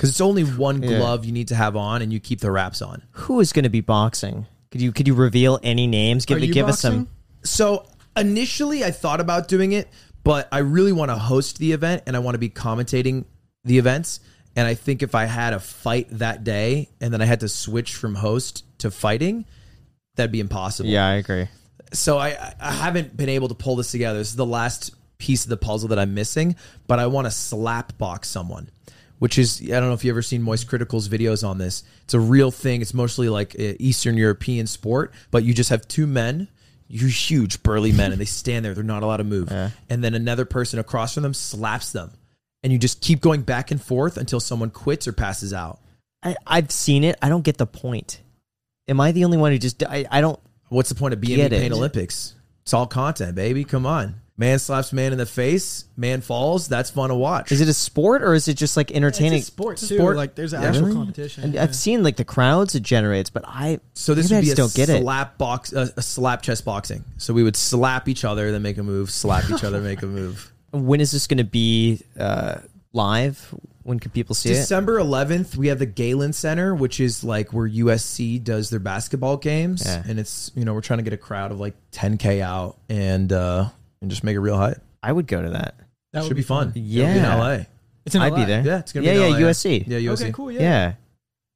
Because it's only one glove you need to have on, and you keep the wraps on. who is going to be boxing. Could you could you reveal any names? Give Are you give us some. So initially, I thought about doing it, but I really want to host the event and I want to be commentating the events. And I think if I had a fight that day and then I had to switch from host to fighting, that'd be impossible. Yeah, I agree. So I, I haven't been able to pull this together. This is the last piece of the puzzle that I'm missing, but I want to slap box someone. Which is, I don't know if you ever seen Moist Critikal's videos on this. It's a real thing. It's mostly like uh, Eastern European sport, but you just have two men, you huge burly men, and they stand there. They're not allowed to move. And then another person across from them slaps them. And you just keep going back and forth until someone quits or passes out. I, I've seen it. I don't get the point. Am I the only one who just? I, I don't. What's the point of Get it. Pain Olympics? It's all content, baby. Come on. Man slaps man in the face, man falls. That's fun to watch. Is it a sport or is it just like entertaining? It's a sport too. sport. Like there's Yeah. actual Really? competition. And yeah. I've seen like the crowds it generates, but I so this maybe I would be just a don't get it. slap box, a, a slap chess boxing. So we would slap each other, then make a move, slap each other, make a move. When is this going to be uh, live? When can people see it? December 11th, we have the Galen Center, which is like where USC does their basketball games, Yeah. and it's you know we're trying to get a crowd of like 10k out and uh and just make it real hype. I would go to that. that Should be fun. It'll be Yeah. in LA. It's in I'd be there. Yeah, it's gonna Yeah, be in yeah, LA, USC. Yeah, USC. Okay, cool. Yeah. Yeah.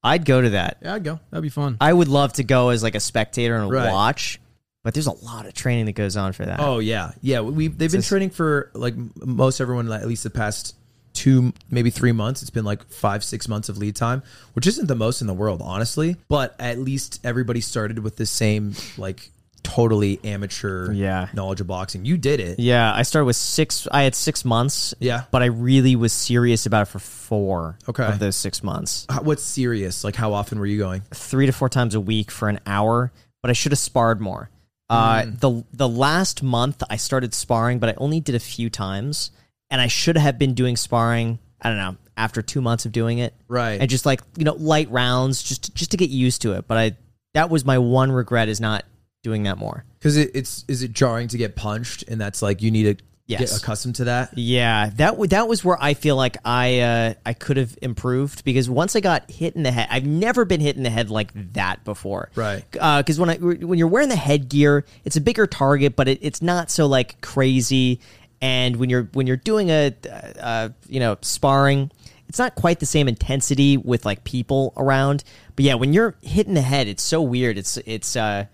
I'd go to that. yeah, I'd go. That'd be fun. I would love to go as like a spectator and Right. watch, but there's a lot of training that goes on for that. Oh yeah, yeah. We they've been It's a- training for like m- most everyone like, at least the past two maybe three months. It's been like five six months of lead time, which isn't the most in the world, honestly. But at least everybody started with the same like totally amateur Yeah. knowledge of boxing. You did it. Yeah, I started with six. I had six months. Yeah. but I really was serious about it for four. Okay. of those six months, How- What's serious? Like how often were you going? three to four times a week for an hour. But I should have sparred more. Uh, Mm. the the last month I started sparring, but I only did a few times, and I should have been doing sparring. I don't know after two months of doing it, Right. And just like you know, light rounds, just just to get used to it. But I that was my one regret is not doing that more. Because it, it's is it jarring to get punched, and that's like you need to Yes. get accustomed to that. Yeah, that w- that was where I feel like I uh, I could have improved because once I got hit in the head, I've never been hit in the head like that before. Right. Because when I when you're wearing the headgear, it's a bigger target, but it, it's not so like crazy. And when you're when you're doing a uh, you know sparring, it's not quite the same intensity with like people around. But yeah, when you're hitting the head, it's so weird. It's it's uh,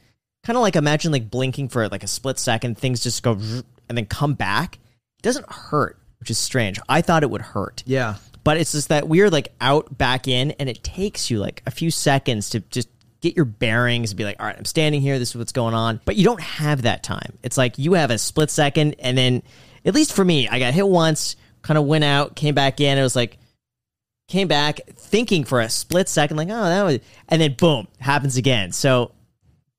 kind of like imagine like blinking for like a split second, things just go and then come back. It doesn't hurt, which is strange. I thought it would hurt. Yeah. But it's just that weird like out back in and it takes you like a few seconds to just get your bearings and be like, all right, I'm standing here, this is what's going on. But you don't have that time. It's like you have a split second and then at least for me, I got hit once, kind of went out, came back in, it was like came back thinking for a split second, like, oh, that was and then boom, happens again. So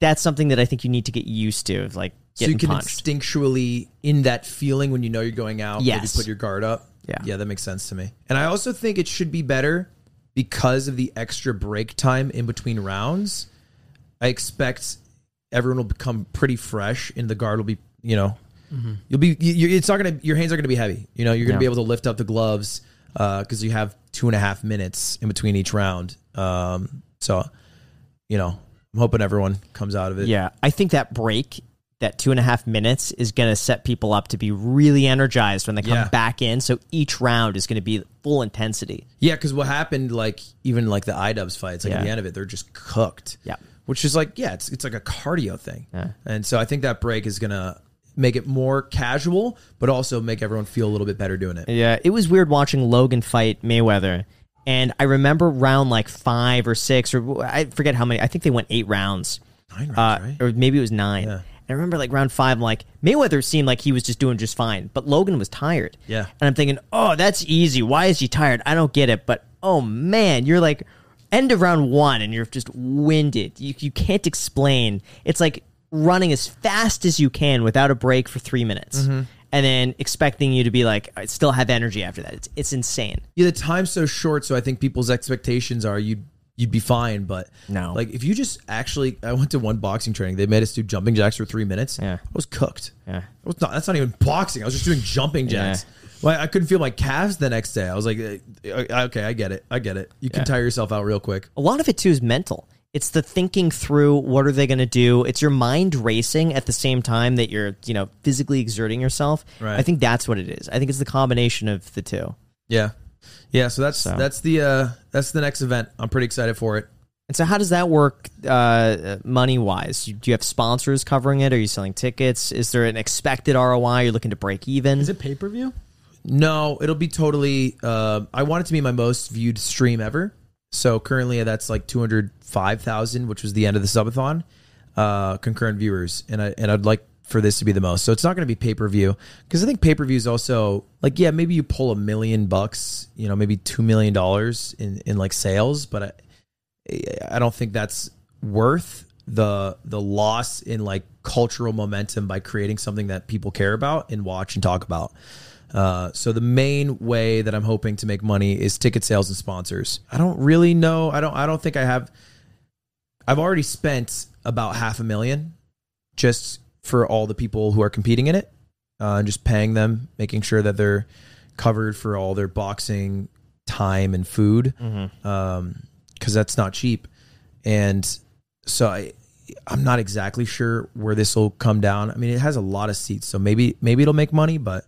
that's something that I think you need to get used to, of like So you can punched. instinctually in that feeling when you know you're going out, maybe Yes. put your guard up. Yeah. Yeah, that makes sense to me. And I also think it should be better because of the extra break time in between rounds. I expect everyone will become pretty fresh and the guard will be, you know, you'll be, you, you- it's not going to, your hands are going to be heavy. You know, you're going to Yeah. be able to lift up the gloves because you have two and a half minutes in between each round. Um, so, you know, I'm hoping everyone comes out of it. Yeah, I think that break, that two and a half minutes, is going to set people up to be really energized when they come Yeah. back in. So each round is going to be full intensity. Yeah, because what happened, like even like the iDubbbz fights, like at Yeah. the end of it, they're just cooked. Yeah. which is like yeah, it's it's like a cardio thing. Yeah. and so I think that break is gonna make it more casual, but also make everyone feel a little bit better doing it. Yeah, it was weird watching Logan fight Mayweather. And I remember round like five or six, or I forget how many. I think they went eight rounds. Nine rounds, Uh, right? Or maybe it was nine. Yeah. And I remember like round five, like Mayweather seemed like he was just doing just fine, but Logan was tired. Yeah. And I'm thinking, oh, that's easy. Why is he tired? I don't get it. But oh man, you're like end of round one and you're just winded. You you can't explain. It's like running as fast as you can without a break for three minutes. Mm-hmm. And then expecting you to be like, I still have energy after that. It's it's insane. Yeah, the time's so short, so I think people's expectations are you'd you'd be fine, but No. like if you just actually, I went to one boxing training. They made us do jumping jacks for three minutes. Yeah. I was cooked. Yeah. It was not, that's not even boxing. I was just doing jumping jacks. Well, I couldn't feel my calves the next day. I was like, uh, okay, I get it. I get it. You can Yeah. tire yourself out real quick. a lot of it too is mental. It's the thinking through what are they going to do. It's your mind racing at the same time that you're, you know, physically exerting yourself. Right. I think that's what it is. I think it's the combination of the two. Yeah, yeah. So that's So. that's the uh that's the next event. I'm pretty excited for it. And so, how does that work uh, money wise? Do you have sponsors covering it? Are you selling tickets? Is there an expected ROI? You're looking to break even? Is it pay per view? No, it'll be totally. Uh, I want it to be my most viewed stream ever. So currently, that's like two hundred five thousand, which was the end of the subathon, uh, concurrent viewers, and I and I'd like for this to be the most. So it's not going to be pay per view because I think pay per view is also like yeah, maybe you pull a million bucks, you know, maybe two million dollars in in like sales, but I I don't think that's worth the the loss in like cultural momentum by creating something that people care about and watch and talk about. Uh, so the main way that I'm hoping to make money is ticket sales and sponsors. I don't really know. I don't. I don't think I have. I've already spent about half a million just for all the people who are competing in it, uh, and just paying them, making sure that they're covered for all their boxing time and food, because that's not cheap. And so I, I'm not exactly sure where this will come down. I mean, it has a lot of seats, so maybe maybe it'll make money, but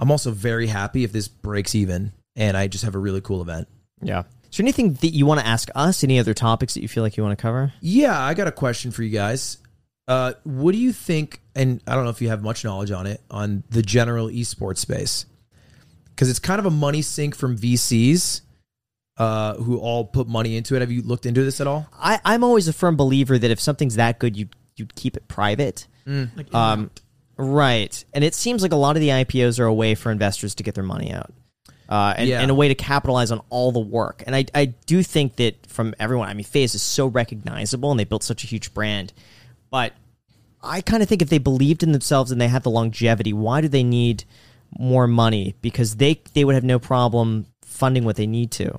I'm also very happy if this breaks even and I just have a really cool event. yeah. Is there anything that you want to ask us? Any other topics that you feel like you want to cover? Yeah, I got a question for you guys. Uh, what do you think? And I don't know if you have much knowledge on it on the general esports space, because it's kind of a money sink from VCs uh, who all put money into it. Have you looked into this at all? I, I'm always a firm believer that if something's that good, you you'd keep it private. Like Um, right. And it seems like a lot of the IPOs are a way for investors to get their money out. Uh, and, Yeah. and a way to capitalize on all the work. And I, I do think that from everyone, I mean, FaZe is so recognizable and they built such a huge brand. But I kind of think if they believed in themselves and they had the longevity, why do they need more money? Because they, they would have no problem funding what they need to.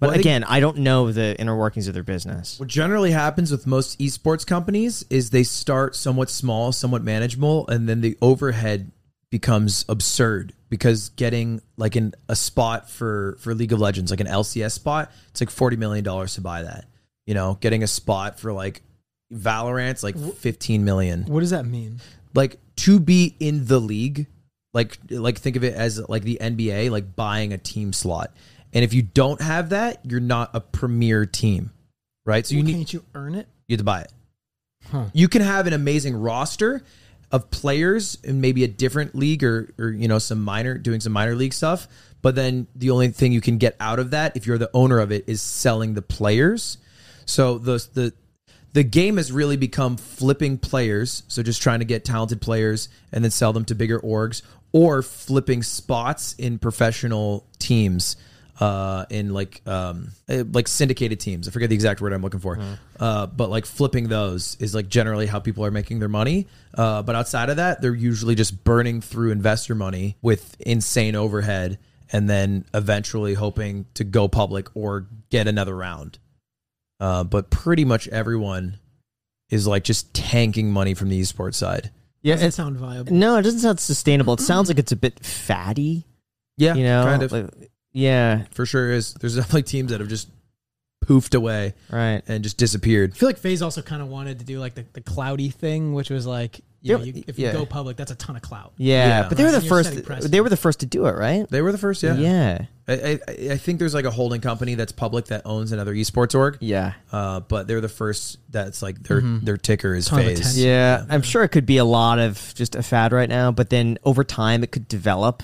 But Well, I think- again, I don't know the inner workings of their business. What generally happens with most esports companies is they start somewhat small, somewhat manageable, and then the overhead becomes absurd because getting like in a spot for for League of Legends, like an LCS spot, it's like forty million dollars to buy that. You know, getting a spot for like Valorant's like fifteen million. what does that mean? Like to be in the league, like like think of it as like the NBA, like buying a team slot. And if you don't have that, you're not a premier team, right? So you Well, need can't you earn it? you have to buy it. Huh. You can have an amazing roster of players in maybe a different league or, or you know some minor doing some minor league stuff, but then the only thing you can get out of that if you're the owner of it is selling the players. So the the the game has really become flipping players, so just trying to get talented players and then sell them to bigger orgs or flipping spots in professional teams uh, in like um, eh, like syndicated teams. I forget the exact word I'm looking for, uh, but like flipping those is like generally how people are making their money. Uh, but outside of that, they're usually just burning through investor money with insane overhead, and then eventually hoping to go public or get another round. Uh, but pretty much everyone is like just tanking money from the esports side. Yeah, Doesn't sound viable. No, it doesn't sound sustainable. It sounds like it's a bit fatty. Yeah, You know, kind of Like- yeah, for sure is. There's definitely teams that have just poofed away right. and just disappeared. I feel like FaZe also kind of wanted to do like the, the cloudy thing, which was like, you know, you, if you yeah. go public, that's a ton of clout. Yeah, Yeah. but they were the And you're setting first. They were the first to do it, right? They were the first, yeah. yeah, I, I, I think there's like a holding company that's public that owns another esports org. yeah. Uh, but they're the first that's like their their ticker is Ton of FaZe. attention. Yeah, I'm sure it could be a lot of just a fad right now, but then over time it could develop.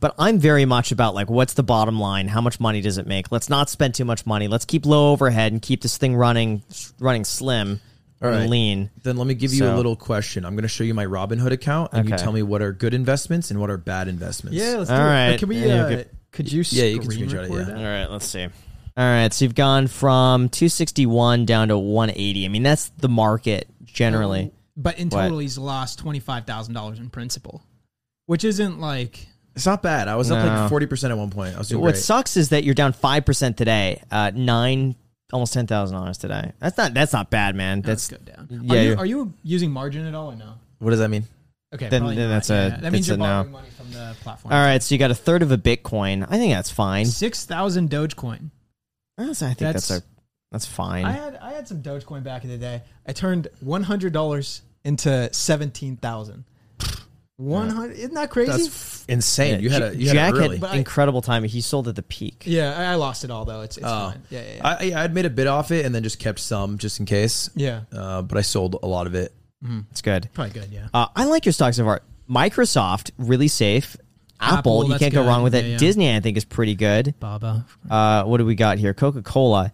But I'm very much about like what's the bottom line? How much money does it make? Let's not spend too much money. Let's keep low overhead and keep this thing running running slim All and right. lean. Then let me give you a little question. I'm going to show you my Robinhood account, and you tell me what are good investments and what are bad investments. Yeah, let's All do right. it. Can we? Yeah, Uh, okay. Could you? Yeah, you can screen screenshot it, yeah. All that? right, let's see. All right, so you've gone from 261 down to 180. I mean, that's the market generally. But in What? total, he's lost twenty five thousand dollars in principal, which isn't like It's not bad. I was up No. like 40% at one point. I was doing What great. sucks is that you're down five percent today. Uh, nine, almost ten thousand dollars today. That's not that's not bad, man. let's That's go down. yeah, are, you, you're- are you using margin at all or no? What does that mean? Okay, Then- probably then not. that's a- Yeah, that means that's you're a no. borrowing money from the platform. all right. So you got a third of a Bitcoin. I think that's fine. six thousand Dogecoin. That's, I think that's, That's- a that's fine. I had I had some Dogecoin back in the day. I turned one hundred dollars into seventeen thousand. One hundred. Isn't that crazy? That's f- insane. you had a you Jack had it early. But incredible time. He sold at the peak. yeah, I I lost it all though. It's it's Oh. fine. Yeah, yeah, yeah. I, I I'd made a bit off it and then just kept some just in case. yeah. Uh, but I sold a lot of it. It's good. Probably good. Yeah. Uh, I like your stocks so far. Microsoft, really safe. Apple, Apple, you can't go good. wrong with it. Yeah, yeah. Disney, I think, is pretty good. Baba. Uh, what do we got here? Coca Cola.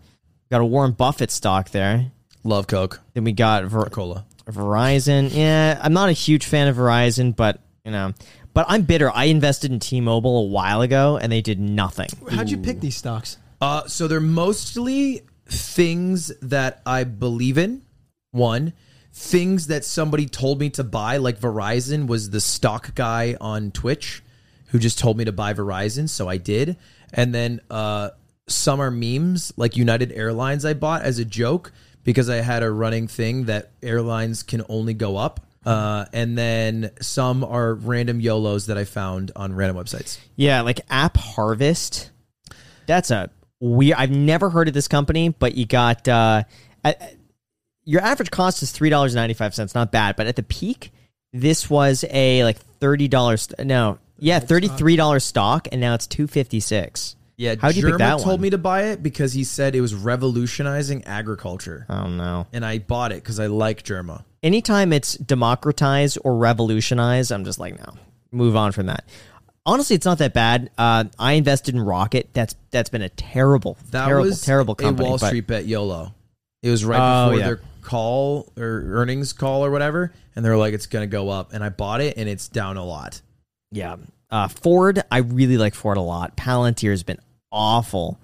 Got a Warren Buffett stock there. Love Coke, Then we got Ver- Cola. Verizon. Yeah, I'm not a huge fan of Verizon, but you know, but I'm bitter. I invested in T-Mobile a while ago, and they did nothing. How'd you pick these stocks? Uh, so they're mostly things that I believe in. One, things that somebody told me to buy, like Verizon was the stock guy on Twitch who just told me to buy Verizon, so I did. And then uh, some are memes, like United Airlines, I bought as a joke because I had a running thing that airlines can only go up. Uh, and then some are random YOLOs that I found on random websites. Yeah, like App Harvest. That's a weird. I've never heard of this company, but you got uh, at, your average cost is three dollars ninety five cents. Not bad, but at the peak, this was a like thirty dollars. No, yeah, thirty three dollars stock, and now it's two fifty six. Yeah, How'd you pick Jerma that told one? me to buy it because he said it was revolutionizing agriculture, I don't know. and I bought it because I like Jerma. Anytime it's democratized or revolutionized, I'm just like, no, move on from that. Honestly, it's not that bad. Uh, I invested in Rocket. That's that's been a terrible, That terrible, was terrible company. a Wall but- Street bet YOLO. It was right Oh, before yeah. their call or earnings call or whatever, and they were like, "It's gonna go up," and I bought it, and it's down a lot. Yeah. Uh, Ford, I really like Ford a lot. Palantir has been awful.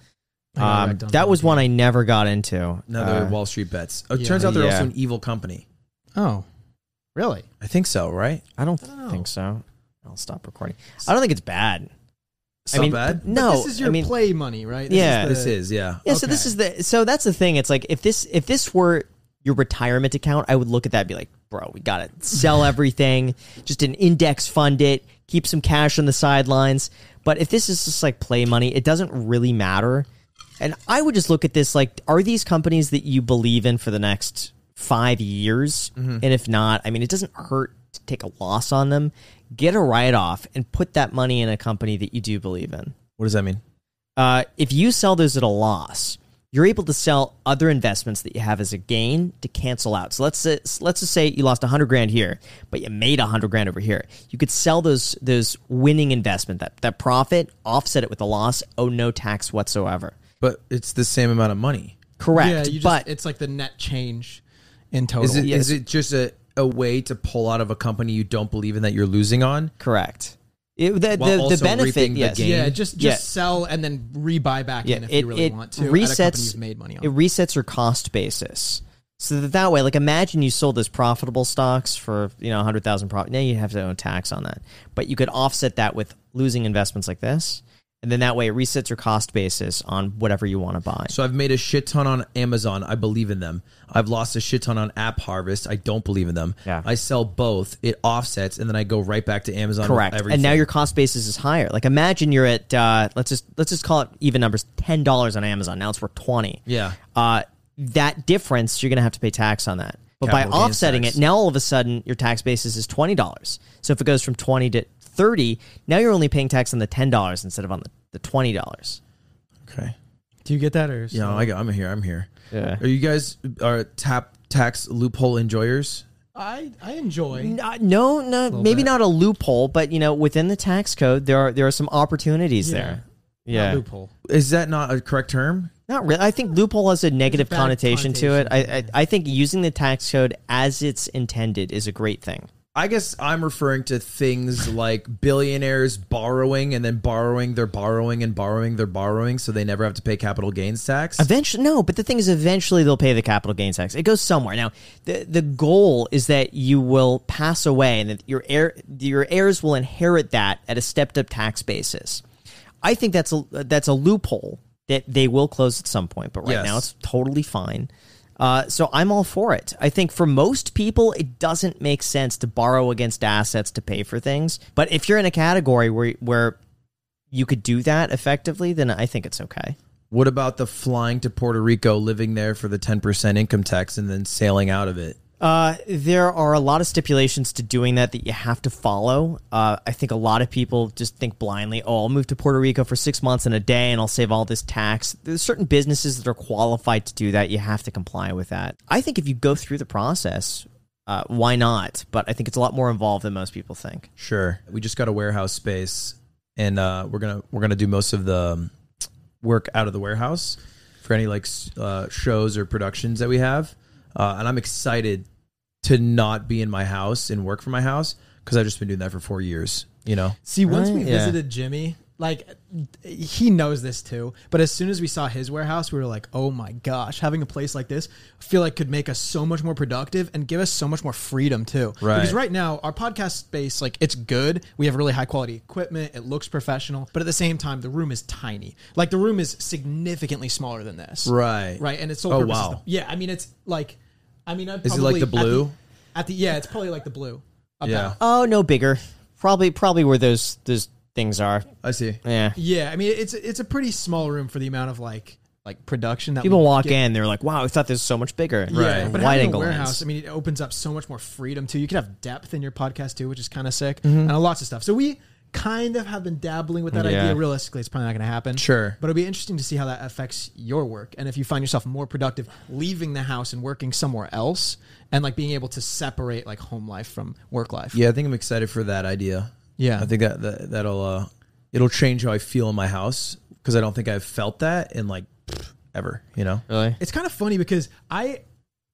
I Um, wrecked on that was one I never got into. Another Uh, Wall Street bets. Oh, it yeah. turns out they're Yeah. also an evil company. Oh, really? I think so, right? I don't, don't know. think so. I'll stop recording. I don't think it's bad. So mean, bad. No, But this is your I mean, play money, right? Yeah. the- This is yeah. yeah. So this okay. is the so that's the thing. It's like if this if this were your retirement account, I would look at that and be like, bro, we got to sell everything, just an index fund it, keep some cash on the sidelines. But if this is just like play money, it doesn't really matter. And I would just look at this like, are these companies that you believe in for the next five years? And if not, I mean, it doesn't hurt to take a loss on them. Get a write off and put that money in a company that you do believe in What does that mean? uh, if you sell those at a loss, you're able to sell other investments that you have as a gain to cancel out. So let's say, let's just say you lost 100 grand here, but you made 100 grand over here. You could sell those those winning investment that that profit, offset it with a loss, owe no tax whatsoever. But it's the same amount of money. Correct, Yeah, you just, but it's like the net change in total. Is it? Is yes. it just a, a way to pull out of a company you don't believe in that you're losing on? correct. It, the, the, the benefit, reaping the yes, yeah, just just Yeah. sell and then rebuy back yeah, in if it, you really it want to. at a resets you've made money on. It resets your cost basis. So that, that way, like imagine you sold those profitable stocks for you know hundred thousand profit. Now you have to owe tax on that, but you could offset that with losing investments like this, and then that way it resets your cost basis on whatever you want to buy. So I've made a shit ton on Amazon. I believe in them. I've lost a shit ton on App Harvest. I don't believe in them. Yeah. I sell both. It offsets, and then I go right back to Amazon. Correct. And now your cost basis is higher. Like imagine you're at uh, let's just let's just call it even numbers ten dollars on Amazon. Now it's worth twenty. Yeah. Uh, that difference you're gonna have to pay tax on that. But Capital by offsetting tax. it, now all of a sudden your tax basis is twenty dollars. So if it goes from twenty to thirty, now you're only paying tax on the ten dollars instead of on the, the twenty dollars. okay. Do you get that or? Yeah, I got, I'm here. I'm here. Yeah. Are you guys are tap tax loophole enjoyers? I I enjoy. Uh, no, no, maybe bit. not a loophole, but you know, within the tax code, there are there are some opportunities Yeah. there. Not Yeah, loophole. Is that not a correct term? Not really. I think loophole has a negative bad connotation, to it. I. I I think using the tax code as it's intended is a great thing. I guess I'm referring to things like billionaires borrowing and then borrowing their borrowing and borrowing their borrowing so they never have to pay capital gains tax. Eventually, no, but the thing is, eventually they'll pay the capital gains tax. It goes somewhere. Now, the the goal is that you will pass away and that your heir your heirs will inherit that at a stepped up tax basis. I think that's a that's a loophole that they will close at some point, but right Yes. now it's totally fine. Uh, so I'm all for it. I think for most people, it doesn't make sense to borrow against assets to pay for things. But if you're in a category where where you could do that effectively, then I think it's okay. What about the flying to Puerto Rico, living there for the 10% income tax and then sailing out of it? Uh, there are a lot of stipulations to doing that that you have to follow. Uh, I think a lot of people just think blindly, oh, I'll move to Puerto Rico for six months and a day and I'll save all this tax. There's certain businesses that are qualified to do that. You have to comply with that. I think if you go through the process, uh, why not? But I think it's a lot more involved than most people think. Sure. We just got a warehouse space, and uh, we're gonna we're gonna do most of the um, work out of the warehouse for any like uh, shows or productions that we have. Uh, and I'm excited to not be in my house and work from my house because I've just been doing that for four years. You know. See, once we yeah. visited Jimmy, like he knows this too. But as soon as we saw his warehouse, we were like, "Oh my gosh, having a place like this, I feel like could make us so much more productive and give us so much more freedom too." Right. Because right now, our podcast space, like, it's good. We have really high quality equipment. It looks professional, but at the same time, the room is tiny. Like the room is significantly smaller than this. Right. Right. And it's so. Oh, wow. Yeah. I mean, it's like, I mean, I'd Is it like the blue? At the, at the yeah, it's probably like the blue. About. Yeah. Oh, no bigger. Probably, probably where those those things are. I see. Yeah. Yeah, I mean it's it's a pretty small room for the amount of like like production that People walk get. in, they're like, "Wow, I thought this was so much bigger." Yeah, Right. but wide having angle a warehouse, lens. I mean, it opens up so much more freedom too. You can have depth in your podcast too, which is kind of sick, Mm-hmm. and lots of stuff. So we kind of have been dabbling with that Yeah. idea. Realistically, it's probably not going to happen. Sure. but it'll be interesting to see how that affects your work, and if you find yourself more productive leaving the house and working somewhere else, and like being able to separate like home life from work life. Yeah, I think I'm excited for that idea. Yeah. I think that, that that'll uh, it'll change how I feel in my house because I don't think I've felt that in like ever. You know. Really? It's kind of funny because I,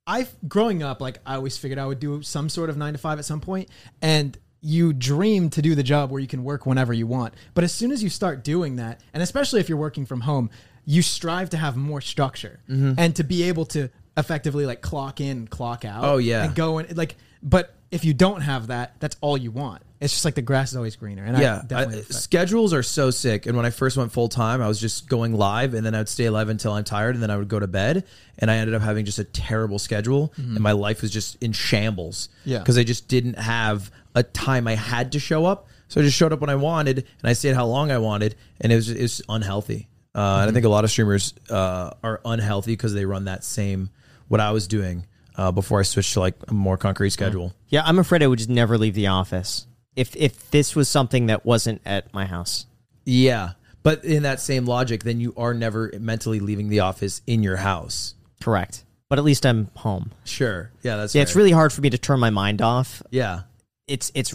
I growing up, like I always figured I would do some sort of nine to five at some point, and you dream to do the job where you can work whenever you want. But as soon as you start doing that, and especially if you're working from home, you strive to have more structure and to be able to effectively like clock in, clock out. Oh, yeah. and go and like. But if you don't have that, that's all you want. It's just like the grass is always greener. And I yeah, definitely I- schedules are so sick. And when I first went full time, I was just going live, and then I'd stay live until I'm tired, and then I would go to bed. And I ended up having just a terrible schedule, and my life was just in shambles. Mm-hmm. Yeah. because I just didn't have a time I had to show up. So I just showed up when I wanted, and I stayed how long I wanted, and it was unhealthy. Uh, Mm-hmm. And I think a lot of streamers uh, are unhealthy because they run that same what I was doing uh, before I switched to like a more concrete schedule. Yeah, I'm afraid I would just never leave the office if if this was something that wasn't at my house. Yeah. But in that same logic, then you are never mentally leaving the office in your house. Correct. But at least I'm home. Sure. Yeah, that's Yeah, it's really hard for me to turn my mind off. Yeah. It's it's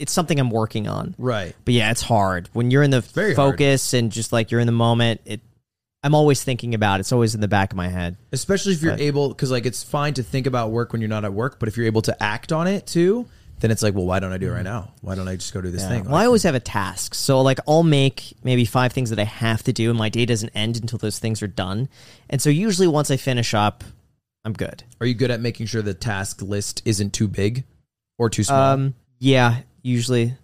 it's something I'm working on. Right. But yeah, it's hard when you're in the very hard. focus and just like you're in the moment. It I'm always thinking about it. It's always in the back of my head. Especially if you're Right. able cuz like it's fine to think about work when you're not at work, but if you're able to act on it too, then it's like, well, why don't I do it right mm-hmm. now? Why don't I just go do this thing? Well, I always have a task. So like I'll make maybe five things that I have to do and my day doesn't end until those things are done. And so usually once I finish up, I'm good. are you good at making sure the task list isn't too big or too small? Um, yeah, usually.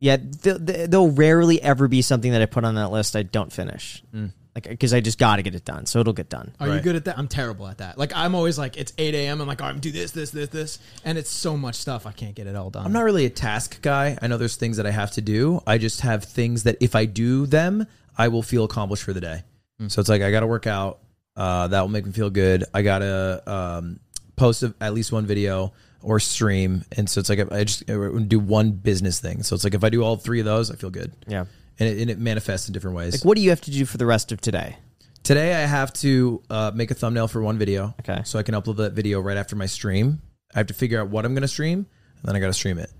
Yeah, th- th- there'll rarely ever be something that I put on that list I don't finish. Mm. Like, because I just got to get it done, so it'll get done. Are you good at that? I'm terrible at that. Like I'm always like it's 8 a.m. I'm like, oh, I'm do this, this, this, this, and it's so much stuff I can't get it all done. I'm not really a task guy. I know there's things that I have to do. I just have things that if I do them, I will feel accomplished for the day. So it's like I got to work out. Uh, that will make me feel good. I got to um, post a, at least one video or stream, and so it's like I just do one business thing. So it's like if I do all three of those, I feel good. Yeah. and it, and it manifests in different ways. Like, what do you have to do for the rest of today? Today I have to uh, make a thumbnail for one video. Okay. So I can upload that video right after my stream. I have to figure out what I'm going to stream, and then I got to stream it.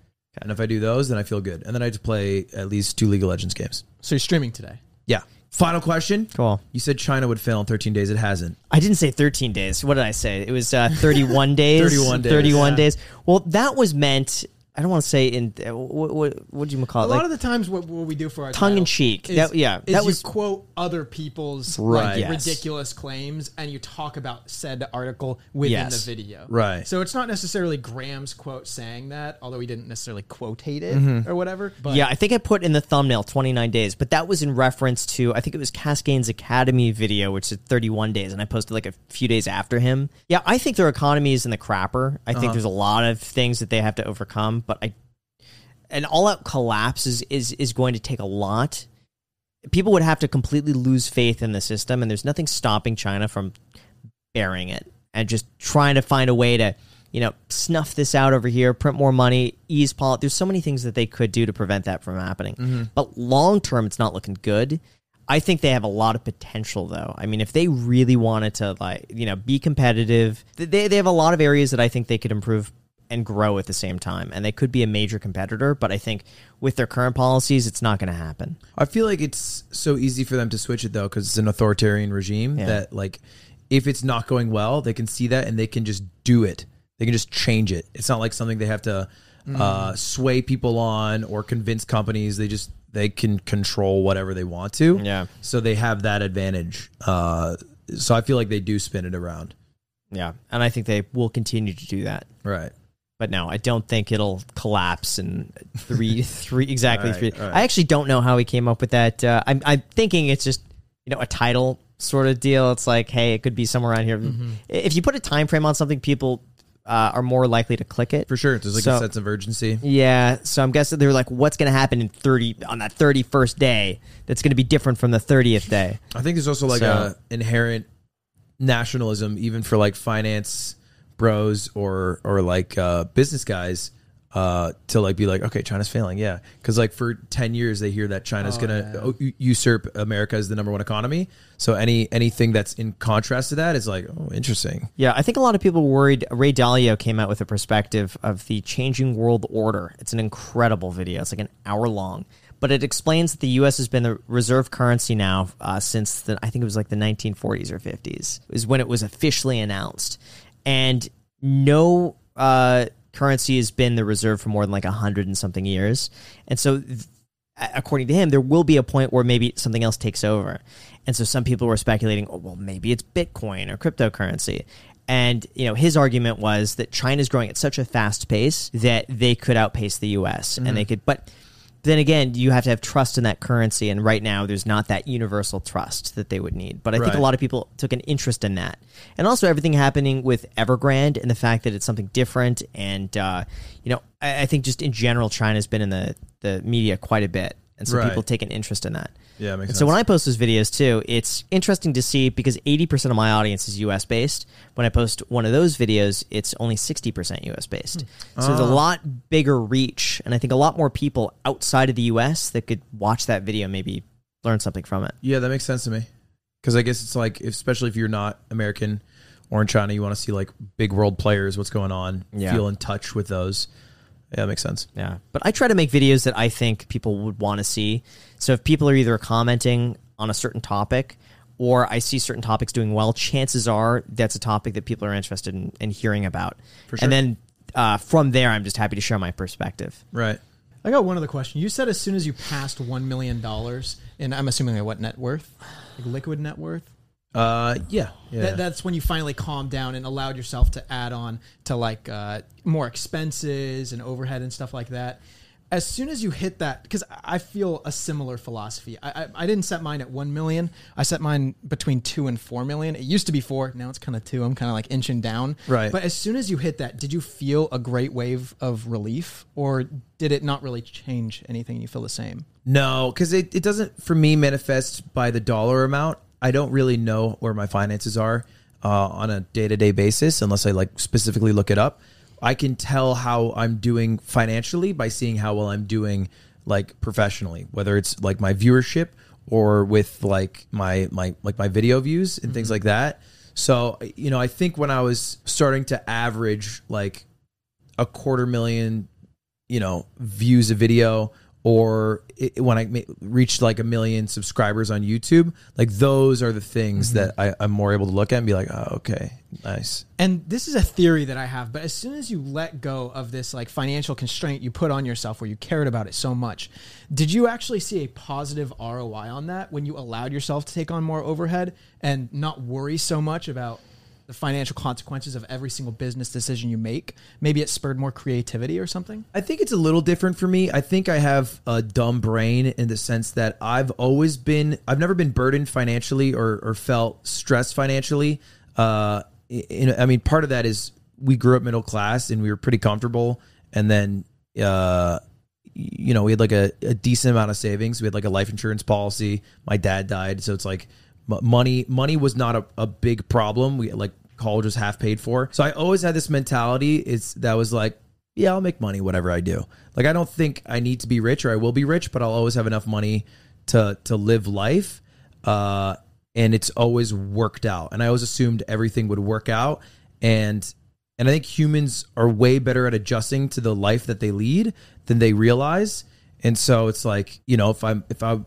And if I do those, then I feel good. And then I have to play at least two League of Legends games. So you're streaming today. Yeah. Final question. Cool. You said China would fail in 13 days. It hasn't. I didn't say 13 days. What did I say? It was uh, 31 days. 31 days. 31 Yeah. days. Well, that was meant. I don't want to say in uh, what what what do you call it? A lot Like of the times, what, what we do for our tongue in cheek, is- That- yeah, that you was- quote other people's Right. like, Yes. ridiculous claims, and you talk about said article within Yes. the video. Right. So it's not necessarily Graham's quote saying that, although he didn't necessarily quotate it or whatever. But yeah, I think I put in the thumbnail 29 days, but that was in reference to I think it was Cascade's Academy video, which is 31 days, and I posted like a few days after him. Yeah, I think their economy is in the crapper. I think there's a lot of things that they have to overcome, but I an all-out collapse is, is is going to take a lot. People would have to completely lose faith in the system, and there's nothing stopping China from bearing it. and just trying to find a way to you know snuff this out over here, print more money, ease policy. There's so many things that they could do to prevent that from happening. Mm-hmm. But long term, it's not looking good. I think they have a lot of potential, though. I mean, if they really wanted to, like, you know, be competitive, they they have a lot of areas that I think they could improve and grow at the same time, and they could be a major competitor. But I think with their current policies, it's not going to happen. I feel like it's so easy for them to switch it though, because it's an authoritarian regime Yeah. that like if it's not going well, they can see that and they can just do it. They can just change it. It's not like something they have to uh, sway people on or convince companies. They just they can control whatever they want to. Yeah. So they have that advantage. Uh, so I feel like they do spin it around. Yeah, and I think they will continue to do that. Right. But no, I don't think it'll collapse in three, three exactly right, three. right. I actually don't know how he came up with that. Uh, I'm, I'm thinking it's just you know a title sort of deal. It's like, hey, it could be somewhere around here. Mm-hmm. If you put a time frame on something, people uh, are more likely to click it For sure. There's like So- a sense of urgency. Yeah, so I'm guessing they're like, what's going to happen in 30 on that 31st day that's going to be different from the 30th day? I think there's also like So- a inherent nationalism, even for like finance bros or or like uh, business guys, uh, to like be like, okay, China's failing, yeah, because like for ten years they hear that China's gonna u- usurp America as the number one economy. So any anything that's in contrast to that is like, oh, interesting. Yeah, I think a lot of people worried. Ray Dalio came out with a perspective of the changing world order. It's an incredible video. It's like an hour long, but it explains that the U.S. has been the reserve currency now uh, since the I think it was like the 1940s or 50s is when it was officially announced, and no uh, currency has been the reserve for more than like a hundred and something years, and so. th- according to him, there will be a point where maybe something else takes over. And so some people were speculating, oh, well, maybe it's Bitcoin or cryptocurrency. And you know, his argument was that China is growing at such a fast pace that they could outpace the US and they could but then again, you have to have trust in that currency and right now there's not that universal trust that they would need. But I think a lot of people took an interest in that. And also everything happening with Evergrande and the fact that it's something different and uh, you know, I, I think just in general China's been in the the media quite a bit. And so Right. people take an interest in that. Yeah, makes And sense. so when I post those videos too, it's interesting to see because 80% of my audience is US based. When I post one of those videos, it's only 60% US based. Hmm. So there's a ah. lot bigger reach and I think a lot more people outside of the US that could watch that video maybe learn something from it. Yeah, that makes sense to me. Because I guess it's like, especially if you're not American or in China, you want to see like big world players, what's going on, Yeah. feel in touch with those. Yeah, that makes sense. Yeah. But I try to make videos that I think people would want to see. So if people are either commenting on a certain topic or I see certain topics doing well, chances are that's a topic that people are interested in, in hearing about. sure. And then uh, from there, I'm just happy to share my perspective. Right. I got one other question. You said as soon as you passed one million dollars, and I'm assuming like what net worth, like liquid net worth. Uh, yeah. Yeah. That, that's when you finally calmed down and allowed yourself to add on to like uh, more expenses and overhead and stuff like that. As soon as you hit that, because I feel a similar philosophy. I, I I didn't set mine at one million. I set mine between two and four million. It used to be four. Now it's kind of two. I'm kind of like inching down. Right. But as soon as you hit that, did you feel a great wave of relief, or did it not really change anything? You feel the same. No, because it, it doesn't for me manifest by the dollar amount. I don't really know where my finances are uh, on a day to day basis unless I like specifically look it up. I can tell how I'm doing financially by seeing how well I'm doing like professionally, whether it's like my viewership or with like my my like my video views and things like that. So you know, I think when I was starting to average like a quarter million you know views a video or it, when I ma- reached like a million subscribers on YouTube, like those are the things mm-hmm. that I, I'm more able to look at and be like, oh, okay, nice. And this is a theory that I have, but as soon as you let go of this like financial constraint you put on yourself where you cared about it so much, did you actually see a positive ROI on that when you allowed yourself to take on more overhead and not worry so much about the financial consequences of every single business decision you make? Maybe it spurred more creativity or something? I think it's a little different for me. I think I have a dumb brain in the sense that I've always been, I've never been burdened financially or, or felt stressed financially. Uh, in, I mean, part of that is we grew up middle class and we were pretty comfortable. And then, uh, you know, we had like a, a decent amount of savings. We had like a life insurance policy. My dad died, so it's like money. Money was not a, a big problem. We like college was half paid for. So I always had this mentality is that was like, yeah, I'll make money whatever I do. Like I don't think I need to be rich or I will be rich, but I'll always have enough money to to live life. Uh, and it's always worked out. And I always assumed everything would work out. And and I think humans are way better at adjusting to the life that they lead than they realize. And so it's like, you know, if I'm if I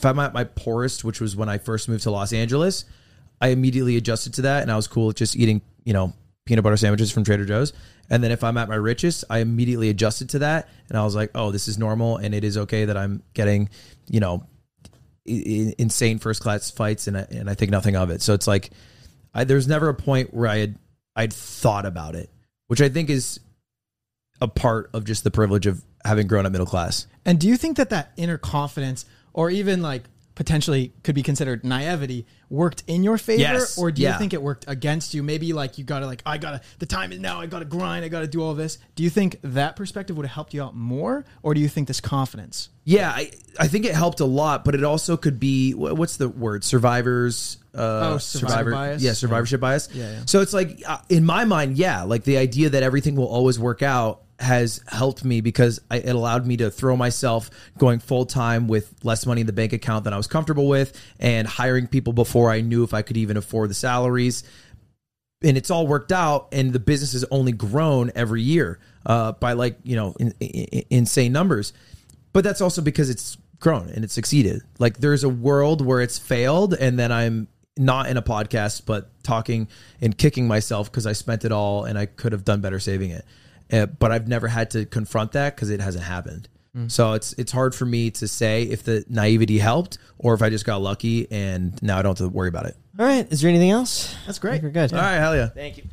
if I'm at my poorest, which was when I first moved to Los Angeles, I immediately adjusted to that and I was cool with just eating, you know, peanut butter sandwiches from Trader Joe's. And then if I'm at my richest, I immediately adjusted to that and I was like, "Oh, this is normal and it is okay that I'm getting, you know, insane first class fights and I, and I think nothing of it." So it's like I, there's never a point where I had I'd thought about it, which I think is a part of just the privilege of having grown up middle class. And do you think that that inner confidence, or even like potentially could be considered naivety, worked in your favor, Yes. or do you Yeah. think it worked against you? Maybe like you gotta like I gotta the time is now. I gotta grind. I gotta do all this. Do you think that perspective would have helped you out more, or do you think this confidence? Yeah, I, I think it helped a lot, but it also could be what's the word? Survivors. Uh, Oh, survivor bias? Yeah, survivorship bias. Yeah, yeah. So it's like uh, in my mind, yeah, like the idea that everything will always work out has helped me because I, it allowed me to throw myself going full time with less money in the bank account than I was comfortable with, and hiring people before I knew if I could even afford the salaries. And it's all worked out and the business has only grown every year uh, by like you know in, in, insane numbers. But that's also because it's grown and it's succeeded. Like there's a world where it's failed and then i'm not in a podcast but talking and kicking myself because i spent it all and i could have done better saving it uh, but i've never had to confront that because it hasn't happened so it's it's hard for me to say if the naivety helped or if i just got lucky and now i don't have to worry about it All right. Is there anything else? That's great. think we're good. all right hell yeah Thank you.